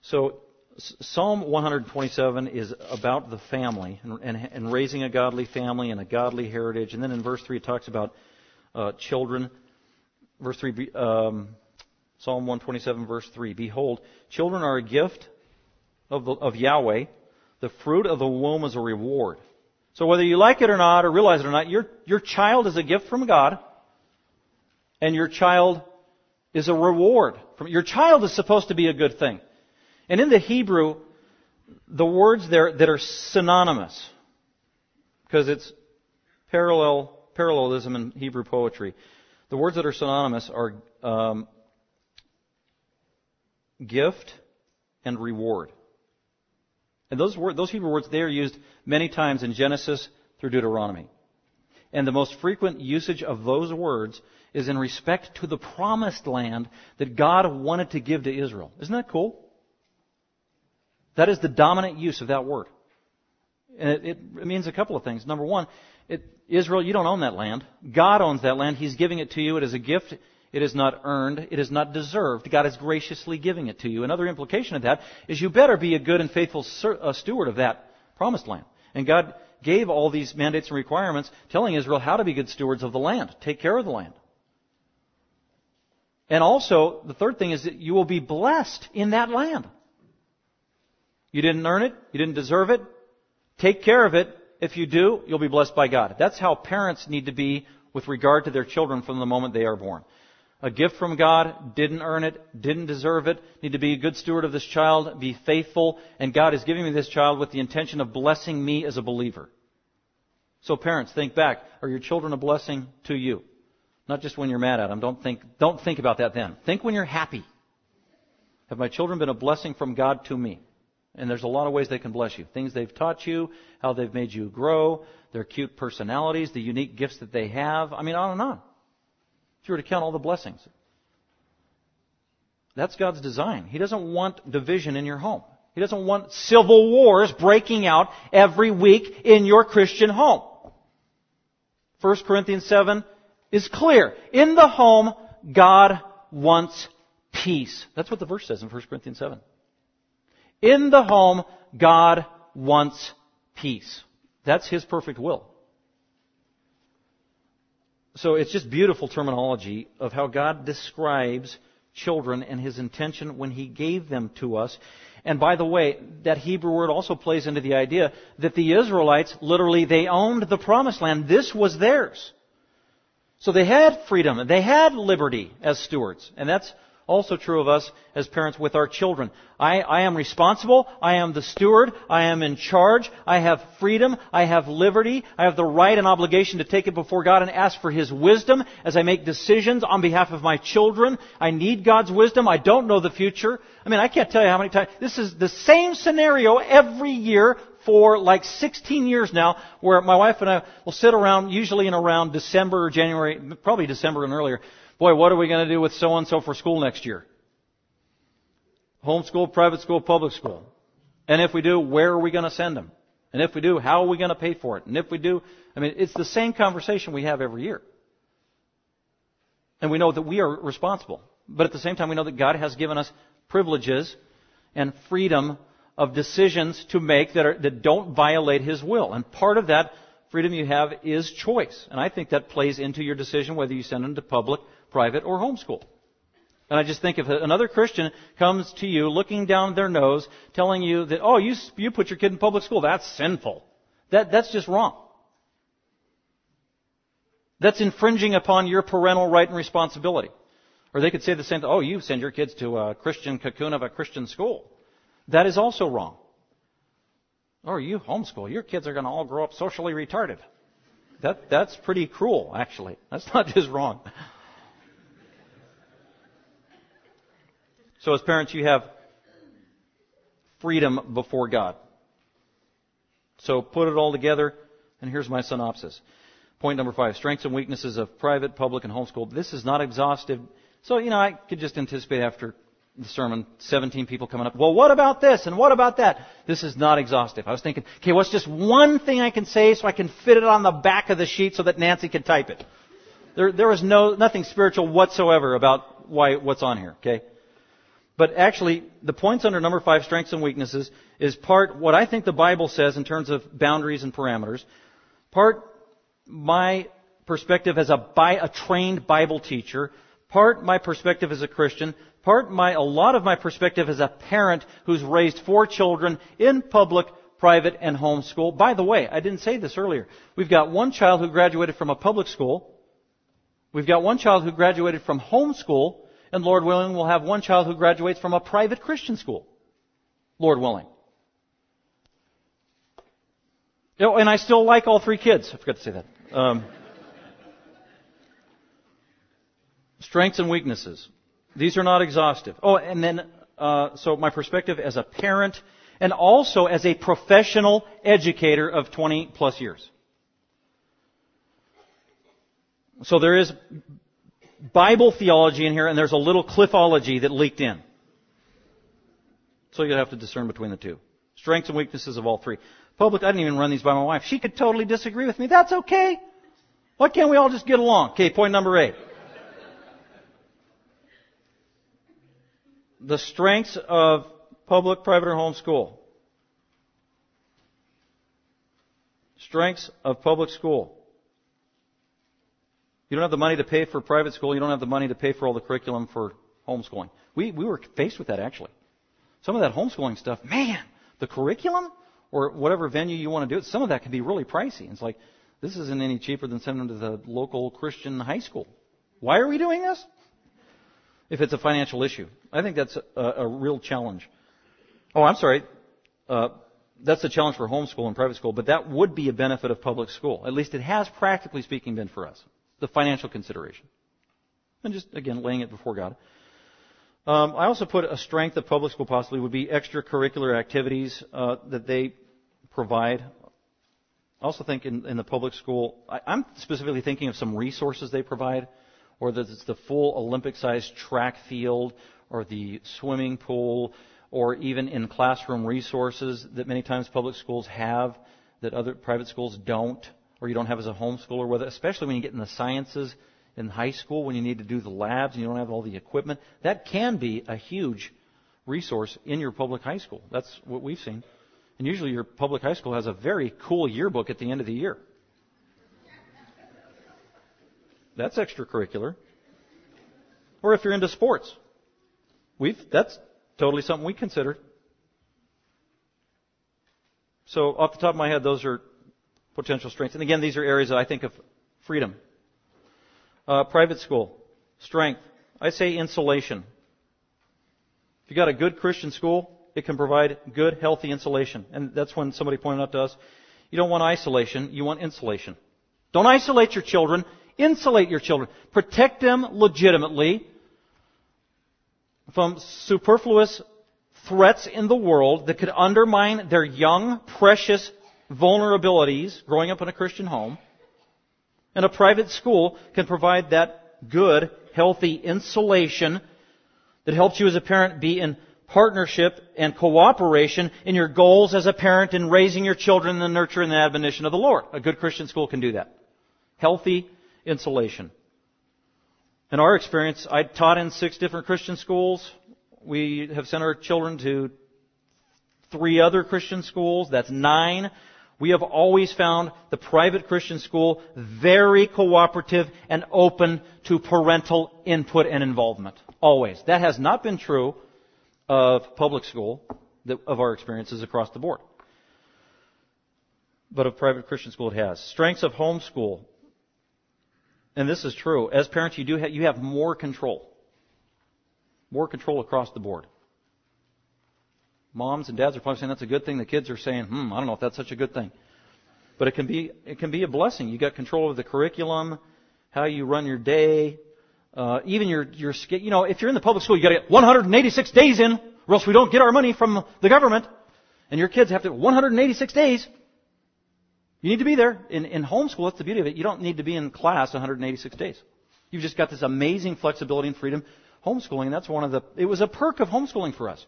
So, Psalm 127 is about the family and, and, and, raising a godly family and a godly heritage. And then in verse 3 it talks about uh, children. Verse 3, um, Psalm 127 verse 3. Behold, children are a gift of, the, of Yahweh the fruit of the womb is a reward. So whether you like it or not, or realize it or not, your, your child is a gift from God, and your child is a reward. From, your child is supposed to be a good thing. And in the Hebrew, the words there that are synonymous, because it's parallel, parallelism in Hebrew poetry. The words that are synonymous are um, gift and reward. And those, word, those Hebrew words, they are used many times in Genesis through Deuteronomy. And the most frequent usage of those words is in respect to the promised land that God wanted to give to Israel. Isn't that cool? That is the dominant use of that word. And it, it, means a couple of things. Number one, it, Israel, you don't own that land. God owns that land. He's giving it to you. It is a gift. It is not earned. It is not deserved. God is graciously giving it to you. Another implication of that is you better be a good and faithful uh, steward of that promised land. And God gave all these mandates and requirements telling Israel how to be good stewards of the land. Take care of the land. And also, the third thing is that you will be blessed in that land. You didn't earn it. You didn't deserve it. Take care of it. If you do, you'll be blessed by God. That's how parents need to be with regard to their children from the moment they are born a gift from God, didn't earn it, didn't deserve it, need to be a good steward of this child, be faithful, and God is giving me this child with the intention of blessing me as a believer. So parents, think back. Are your children a blessing to you? Not just when you're mad at them. Don't think, don't think about that then. Think when you're happy. Have my children been a blessing from God to me? And there's a lot of ways they can bless you. Things they've taught you, how they've made you grow, their cute personalities, the unique gifts that they have. I mean, on and on. You were to count all the blessings. That's God's design. He doesn't want division in your home. He doesn't want civil wars breaking out every week in your Christian home. 1 Corinthians 7 is clear. In the home, God wants peace. That's what the verse says in 1 Corinthians 7. In the home, God wants peace. That's His perfect will. So it's just beautiful terminology of how God describes children and his intention when he gave them to us. And by the way, that Hebrew word also plays into the idea that the Israelites literally they owned the promised land. This was theirs. So they had freedom, they had liberty as stewards. And that's also true of us as parents with our children. I, I, am responsible. I am the steward. I am in charge. I have freedom. I have liberty. I have the right and obligation to take it before God and ask for His wisdom as I make decisions on behalf of my children. I need God's wisdom. I don't know the future. I mean, I can't tell you how many times. This is the same scenario every year for like 16 years now where my wife and I will sit around, usually in around December or January, probably December and earlier, Boy, what are we going to do with so and so for school next year? Homeschool, private school, public school. And if we do, where are we going to send them? And if we do, how are we going to pay for it? And if we do, I mean, it's the same conversation we have every year. And we know that we are responsible. But at the same time, we know that God has given us privileges and freedom of decisions to make that, are, that don't violate His will. And part of that freedom you have is choice. And I think that plays into your decision whether you send them to public, private, or homeschool. And I just think if another Christian comes to you looking down their nose, telling you that, oh, you, you put your kid in public school, that's sinful. That, that's just wrong. That's infringing upon your parental right and responsibility. Or they could say the same thing, oh, you send your kids to a Christian cocoon of a Christian school. That is also wrong. Or you homeschool, your kids are going to all grow up socially retarded. That, that's pretty cruel, actually. That's not just wrong. So as parents, you have freedom before God. So put it all together, and here's my synopsis. Point number five, strengths and weaknesses of private, public, and homeschool. This is not exhaustive. So, you know, I could just anticipate after the sermon, 17 people coming up, well, what about this and what about that? This is not exhaustive. I was thinking, okay, what's just one thing I can say so I can fit it on the back of the sheet so that Nancy can type it? There, there is no, nothing spiritual whatsoever about why, what's on here, okay? But actually, the points under number five, strengths and weaknesses, is part what I think the Bible says in terms of boundaries and parameters. Part my perspective as a, a trained Bible teacher. Part my perspective as a Christian. Part my, a lot of my perspective as a parent who's raised four children in public, private, and home school. By the way, I didn't say this earlier. We've got one child who graduated from a public school. We've got one child who graduated from homeschool and Lord willing, we'll have one child who graduates from a private Christian school. Lord willing. Oh, and I still like all three kids. I forgot to say that. Um, strengths and weaknesses. These are not exhaustive. Oh, and then, uh, so my perspective as a parent and also as a professional educator of 20 plus years. So there is Bible theology in here, and there's a little cliffology that leaked in. So you have to discern between the two. Strengths and weaknesses of all three. Public, I didn't even run these by my wife. She could totally disagree with me. That's okay. Why can't we all just get along? Okay, point number eight. The strengths of public, private, or homeschool. Strengths of public school. You don't have the money to pay for private school. You don't have the money to pay for all the curriculum for homeschooling. We, we were faced with that actually. Some of that homeschooling stuff, man, the curriculum or whatever venue you want to do it, some of that can be really pricey. It's like, this isn't any cheaper than sending them to the local Christian high school. Why are we doing this? If it's a financial issue. I think that's a, a real challenge. Oh, I'm sorry. Uh, that's a challenge for homeschool and private school, but that would be a benefit of public school. At least it has, practically speaking, been for us the financial consideration. And just, again, laying it before God. Um, I also put a strength of public school possibly would be extracurricular activities uh, that they provide. I also think in, in the public school, I, I'm specifically thinking of some resources they provide, or that it's the full Olympic-sized track field, or the swimming pool, or even in classroom resources that many times public schools have that other private schools don't or you don't have as a homeschooler, whether, especially when you get in the sciences in high school, when you need to do the labs and you don't have all the equipment, that can be a huge resource in your public high school. That's what we've seen. And usually your public high school has a very cool yearbook at the end of the year. That's extracurricular. Or if you're into sports, we've, that's totally something we considered. So off the top of my head, those are potential strengths. And again, these are areas that I think of freedom. Uh, private school, strength. I say insulation. If you've got a good Christian school, it can provide good, healthy insulation. And that's when somebody pointed out to us, you don't want isolation, you want insulation. Don't isolate your children, insulate your children. Protect them legitimately from superfluous threats in the world that could undermine their young, precious vulnerabilities growing up in a Christian home. And a private school can provide that good, healthy insulation that helps you as a parent be in partnership and cooperation in your goals as a parent in raising your children in the nurture and the admonition of the Lord. A good Christian school can do that. Healthy insulation. In our experience, I taught in six different Christian schools. We have sent our children to three other Christian schools. That's nine. We have always found the private Christian school very cooperative and open to parental input and involvement. Always. That has not been true of public school, of our experiences across the board. But of private Christian school it has. Strengths of homeschool. And this is true. As parents, you do have, you have more control. More control across the board. Moms and dads are probably saying that's a good thing. The kids are saying, hmm, I don't know if that's such a good thing. But it can be, it can be a blessing. You got control of the curriculum, how you run your day, uh, even your, your, you know, if you're in the public school, you gotta get 186 days in, or else we don't get our money from the government. And your kids have to, 186 days. You need to be there. In, in homeschool, that's the beauty of it. You don't need to be in class 186 days. You've just got this amazing flexibility and freedom. Homeschooling, that's one of the, it was a perk of homeschooling for us.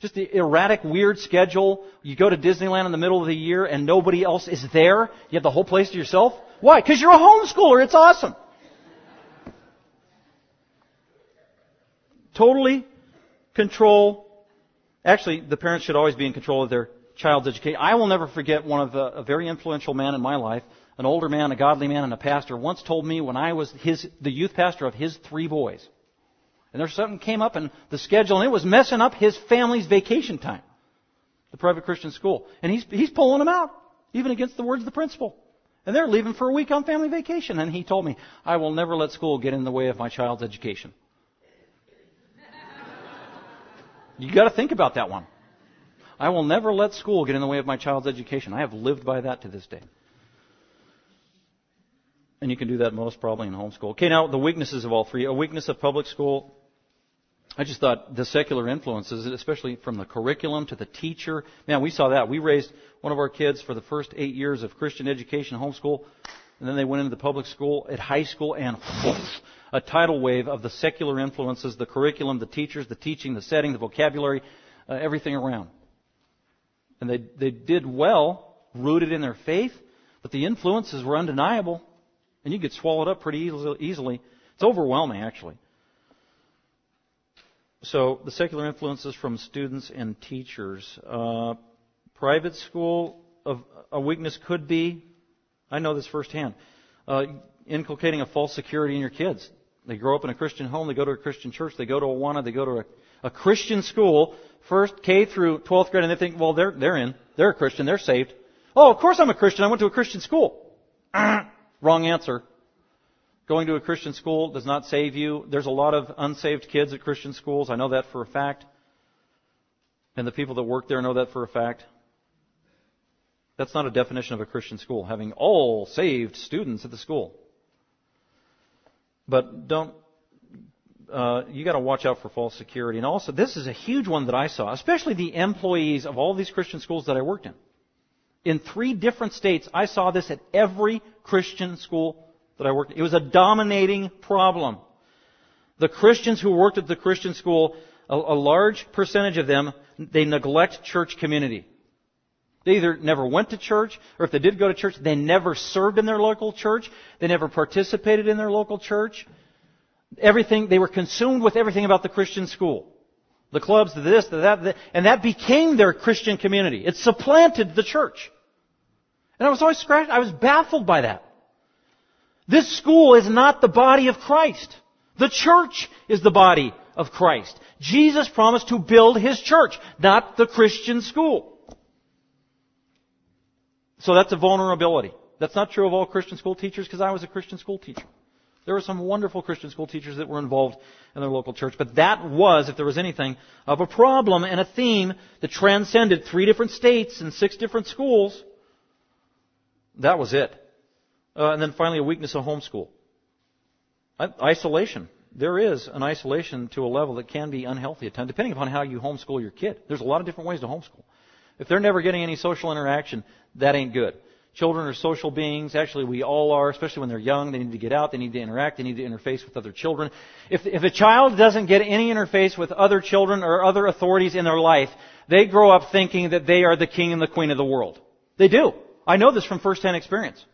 Just the erratic, weird schedule. You go to Disneyland in the middle of the year and nobody else is there. You have the whole place to yourself. Why? Because you're a homeschooler. It's awesome. Totally control. Actually, the parents should always be in control of their child's education. I will never forget one of the, a very influential man in my life, an older man, a godly man, and a pastor, once told me when I was his, the youth pastor of his three boys. And there's something came up in the schedule, and it was messing up his family's vacation time. The private Christian school. And he's, he's pulling them out, even against the words of the principal. And they're leaving for a week on family vacation. And he told me, I will never let school get in the way of my child's education. You got to think about that one. I will never let school get in the way of my child's education. I have lived by that to this day. And you can do that most probably in homeschool. Okay, now the weaknesses of all three. A weakness of public school. I just thought the secular influences, especially from the curriculum to the teacher. Man, we saw that. We raised one of our kids for the first eight years of Christian education homeschool. And then they went into the public school at high school and a tidal wave of the secular influences, the curriculum, the teachers, the teaching, the setting, the vocabulary, uh, everything around. And they, they did well, rooted in their faith, but the influences were undeniable. And you get swallowed up pretty easily. It's overwhelming, actually. So, the secular influences from students and teachers. Uh, private school, of, a weakness could be, I know this firsthand, uh, inculcating a false security in your kids. They grow up in a Christian home, they go to a Christian church, they go to a Awana, they go to a, a Christian school, first K through 12th grade, and they think, well, they're, they're in. They're a Christian, they're saved. Oh, of course I'm a Christian, I went to a Christian school. Wrong answer. Going to a Christian school does not save you. There's a lot of unsaved kids at Christian schools. I know that for a fact. And the people that work there know that for a fact. That's not a definition of a Christian school, having all saved students at the school. But don't, uh, you got to watch out for false security. And also, this is a huge one that I saw, especially the employees of all these Christian schools that I worked in. In three different states, I saw this at every Christian school that I worked. It was a dominating problem. The Christians who worked at the Christian school, a, a large percentage of them, they neglect church community. They either never went to church, or if they did go to church, they never served in their local church. They never participated in their local church. Everything, they were consumed with everything about the Christian school. The clubs, the this, the that, the, and that became their Christian community. It supplanted the church. And I was always scratched, I was baffled by that. This school is not the body of Christ. The church is the body of Christ. Jesus promised to build His church, not the Christian school. So that's a vulnerability. That's not true of all Christian school teachers because I was a Christian school teacher. There were some wonderful Christian school teachers that were involved in their local church, but that was, if there was anything, of a problem and a theme that transcended three different states and six different schools. That was it. Uh, and then finally, a weakness of homeschool. Isolation. There is an isolation to a level that can be unhealthy at times, depending upon how you homeschool your kid. There's a lot of different ways to homeschool. If they're never getting any social interaction, that ain't good. Children are social beings. Actually, we all are, especially when they're young. They need to get out. They need to interact. They need to interface with other children. If, if a child doesn't get any interface with other children or other authorities in their life, they grow up thinking that they are the king and the queen of the world. They do. I know this from first-hand experience.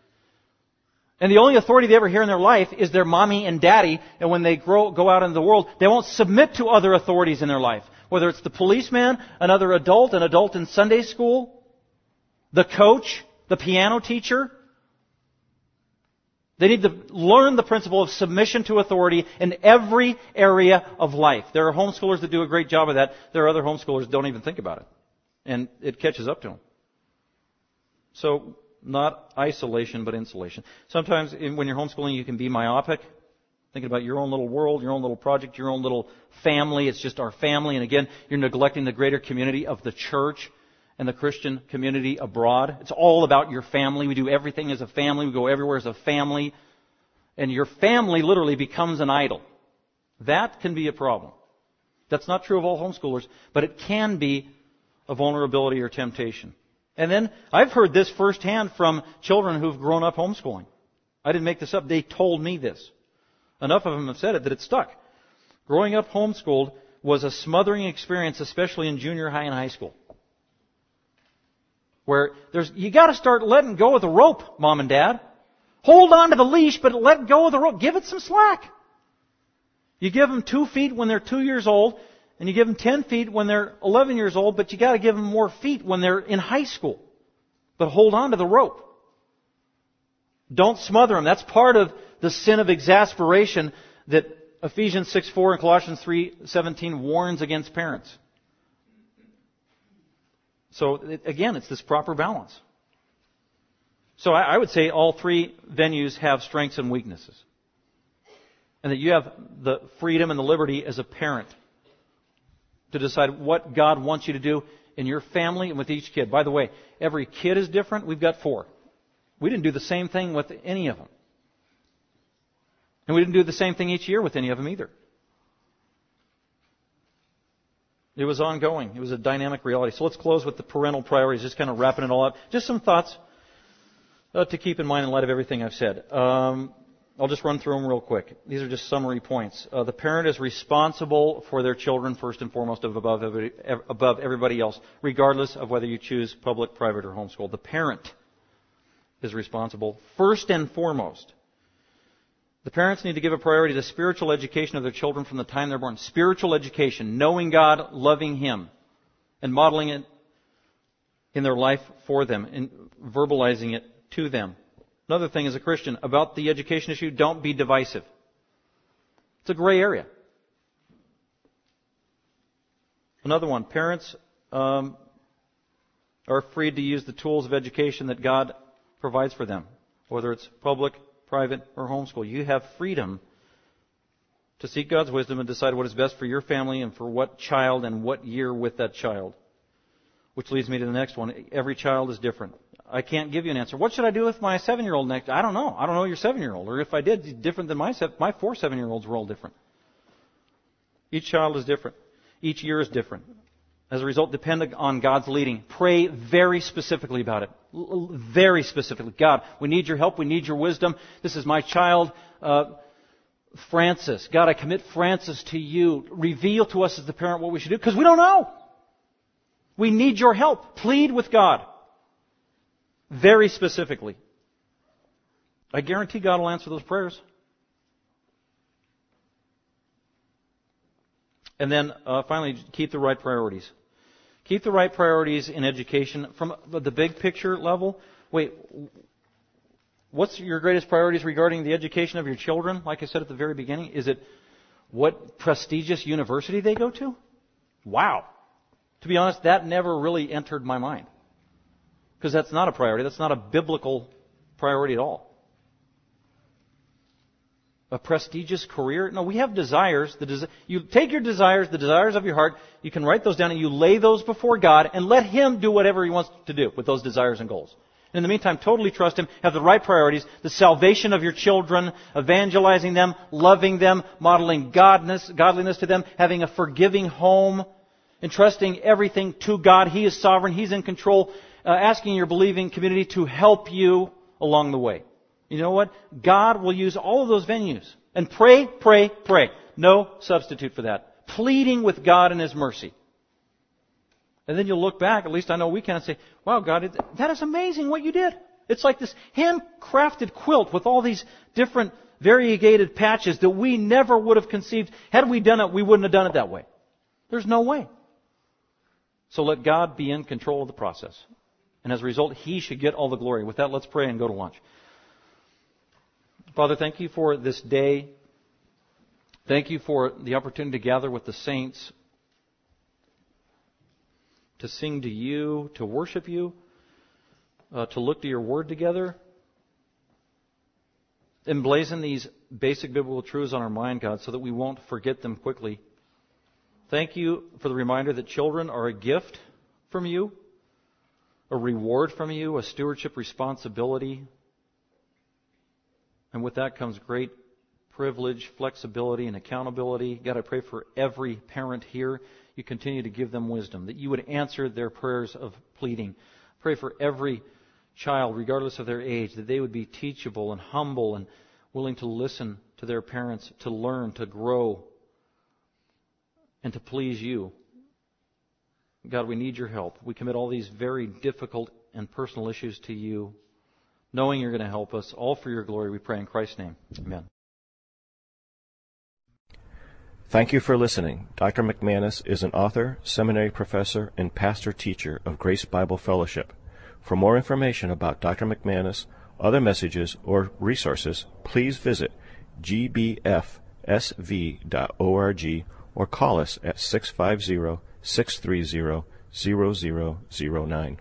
And the only authority they ever hear in their life is their mommy and daddy, and when they grow, go out into the world, they won't submit to other authorities in their life. Whether it's the policeman, another adult, an adult in Sunday school, the coach, the piano teacher. They need to learn the principle of submission to authority in every area of life. There are homeschoolers that do a great job of that. There are other homeschoolers that don't even think about it. And it catches up to them. So, not isolation, but insulation. Sometimes when you're homeschooling, you can be myopic, thinking about your own little world, your own little project, your own little family. It's just our family. And again, you're neglecting the greater community of the church and the Christian community abroad. It's all about your family. We do everything as a family. We go everywhere as a family. And your family literally becomes an idol. That can be a problem. That's not true of all homeschoolers, but it can be a vulnerability or temptation. And then I've heard this firsthand from children who've grown up homeschooling. I didn't make this up. They told me this. Enough of them have said it that it stuck. Growing up homeschooled was a smothering experience, especially in junior high and high school. Where there's, you gotta start letting go of the rope, mom and dad. Hold on to the leash, but let go of the rope. Give it some slack. You give them two feet when they're two years old, and you give them 10 feet when they're 11 years old, but you gotta give them more feet when they're in high school. But hold on to the rope. Don't smother them. That's part of the sin of exasperation that Ephesians 6 4 and Colossians 3 17 warns against parents. So again, it's this proper balance. So I would say all three venues have strengths and weaknesses. And that you have the freedom and the liberty as a parent to decide what God wants you to do in your family and with each kid. By the way, every kid is different. We've got four. We didn't do the same thing with any of them. And we didn't do the same thing each year with any of them either. It was ongoing. It was a dynamic reality. So let's close with the parental priorities, just kind of wrapping it all up. Just some thoughts uh, to keep in mind in light of everything I've said. Um, I'll just run through them real quick. These are just summary points. Uh, the parent is responsible for their children first and foremost above, every, above everybody else, regardless of whether you choose public, private, or homeschool. The parent is responsible first and foremost the parents need to give a priority to spiritual education of their children from the time they're born. Spiritual education, knowing God, loving Him, and modeling it in their life for them, and verbalizing it to them. Another thing as a Christian about the education issue, don't be divisive. It's a gray area. Another one, parents um, are free to use the tools of education that God provides for them, whether it's public, private, or homeschool. You have freedom to seek God's wisdom and decide what is best for your family and for what child and what year with that child. Which leads me to the next one. Every child is different. I can't give you an answer. What should I do with my seven year old next? I don't know. I don't know your seven year old. Or if I did, different than my seven, my four seven year olds were all different. Each child is different. Each year is different. As a result, depend on God's leading. Pray very specifically about it. Very specifically. God, we need your help. We need your wisdom. This is my child, uh, Francis. God, I commit Francis to you. Reveal to us as the parent what we should do, because we don't know. We need your help. Plead with God. Very specifically. I guarantee God will answer those prayers. And then uh, finally, keep the right priorities. Keep the right priorities in education from the big picture level. Wait, what's your greatest priorities regarding the education of your children? Like I said at the very beginning, is it what prestigious university they go to? Wow. To be honest, that never really entered my mind. Because that's not a priority. That's not a biblical priority at all a prestigious career. No, we have desires. You take your desires, the desires of your heart, you can write those down and you lay those before God and let Him do whatever He wants to do with those desires and goals. And in the meantime, totally trust Him, have the right priorities, the salvation of your children, evangelizing them, loving them, modeling godness, godliness to them, having a forgiving home, entrusting everything to God. He is sovereign. He's in control. uh, asking your believing community to help you along the way. You know what? God will use all of those venues. And pray, pray, pray. No substitute for that. Pleading with God in His mercy. And then you'll look back, at least I know we can, and say, wow, God, that is amazing what you did. It's like this handcrafted quilt with all these different variegated patches that we never would have conceived. Had we done it, we wouldn't have done it that way. There's no way. So let God be in control of the process. And as a result, He should get all the glory. With that, let's pray and go to lunch. Father, thank you for this day. Thank you for the opportunity to gather with the saints, to sing to you, to worship you, uh, to look to your word together. Emblazon these basic biblical truths on our mind, God, so that we won't forget them quickly. Thank you for the reminder that children are a gift from you, a reward from you, a stewardship responsibility. And with that comes great privilege, flexibility, and accountability. God, I pray for every parent here. You continue to give them wisdom, that you would answer their prayers of pleading. Pray for every child, regardless of their age, that they would be teachable and humble and willing to listen to their parents, to learn, to grow, and to please you. God, we need your help. We commit all these very difficult and personal issues to you, knowing you're going to help us, all for your glory. We pray in Christ's name. Amen.
Thank you for listening. Dr. McManus is an author, seminary professor, and pastor teacher of Grace Bible Fellowship. For more information about Dr. McManus, other messages, or resources, please visit gbfsv.org or call us at 650 630 0009.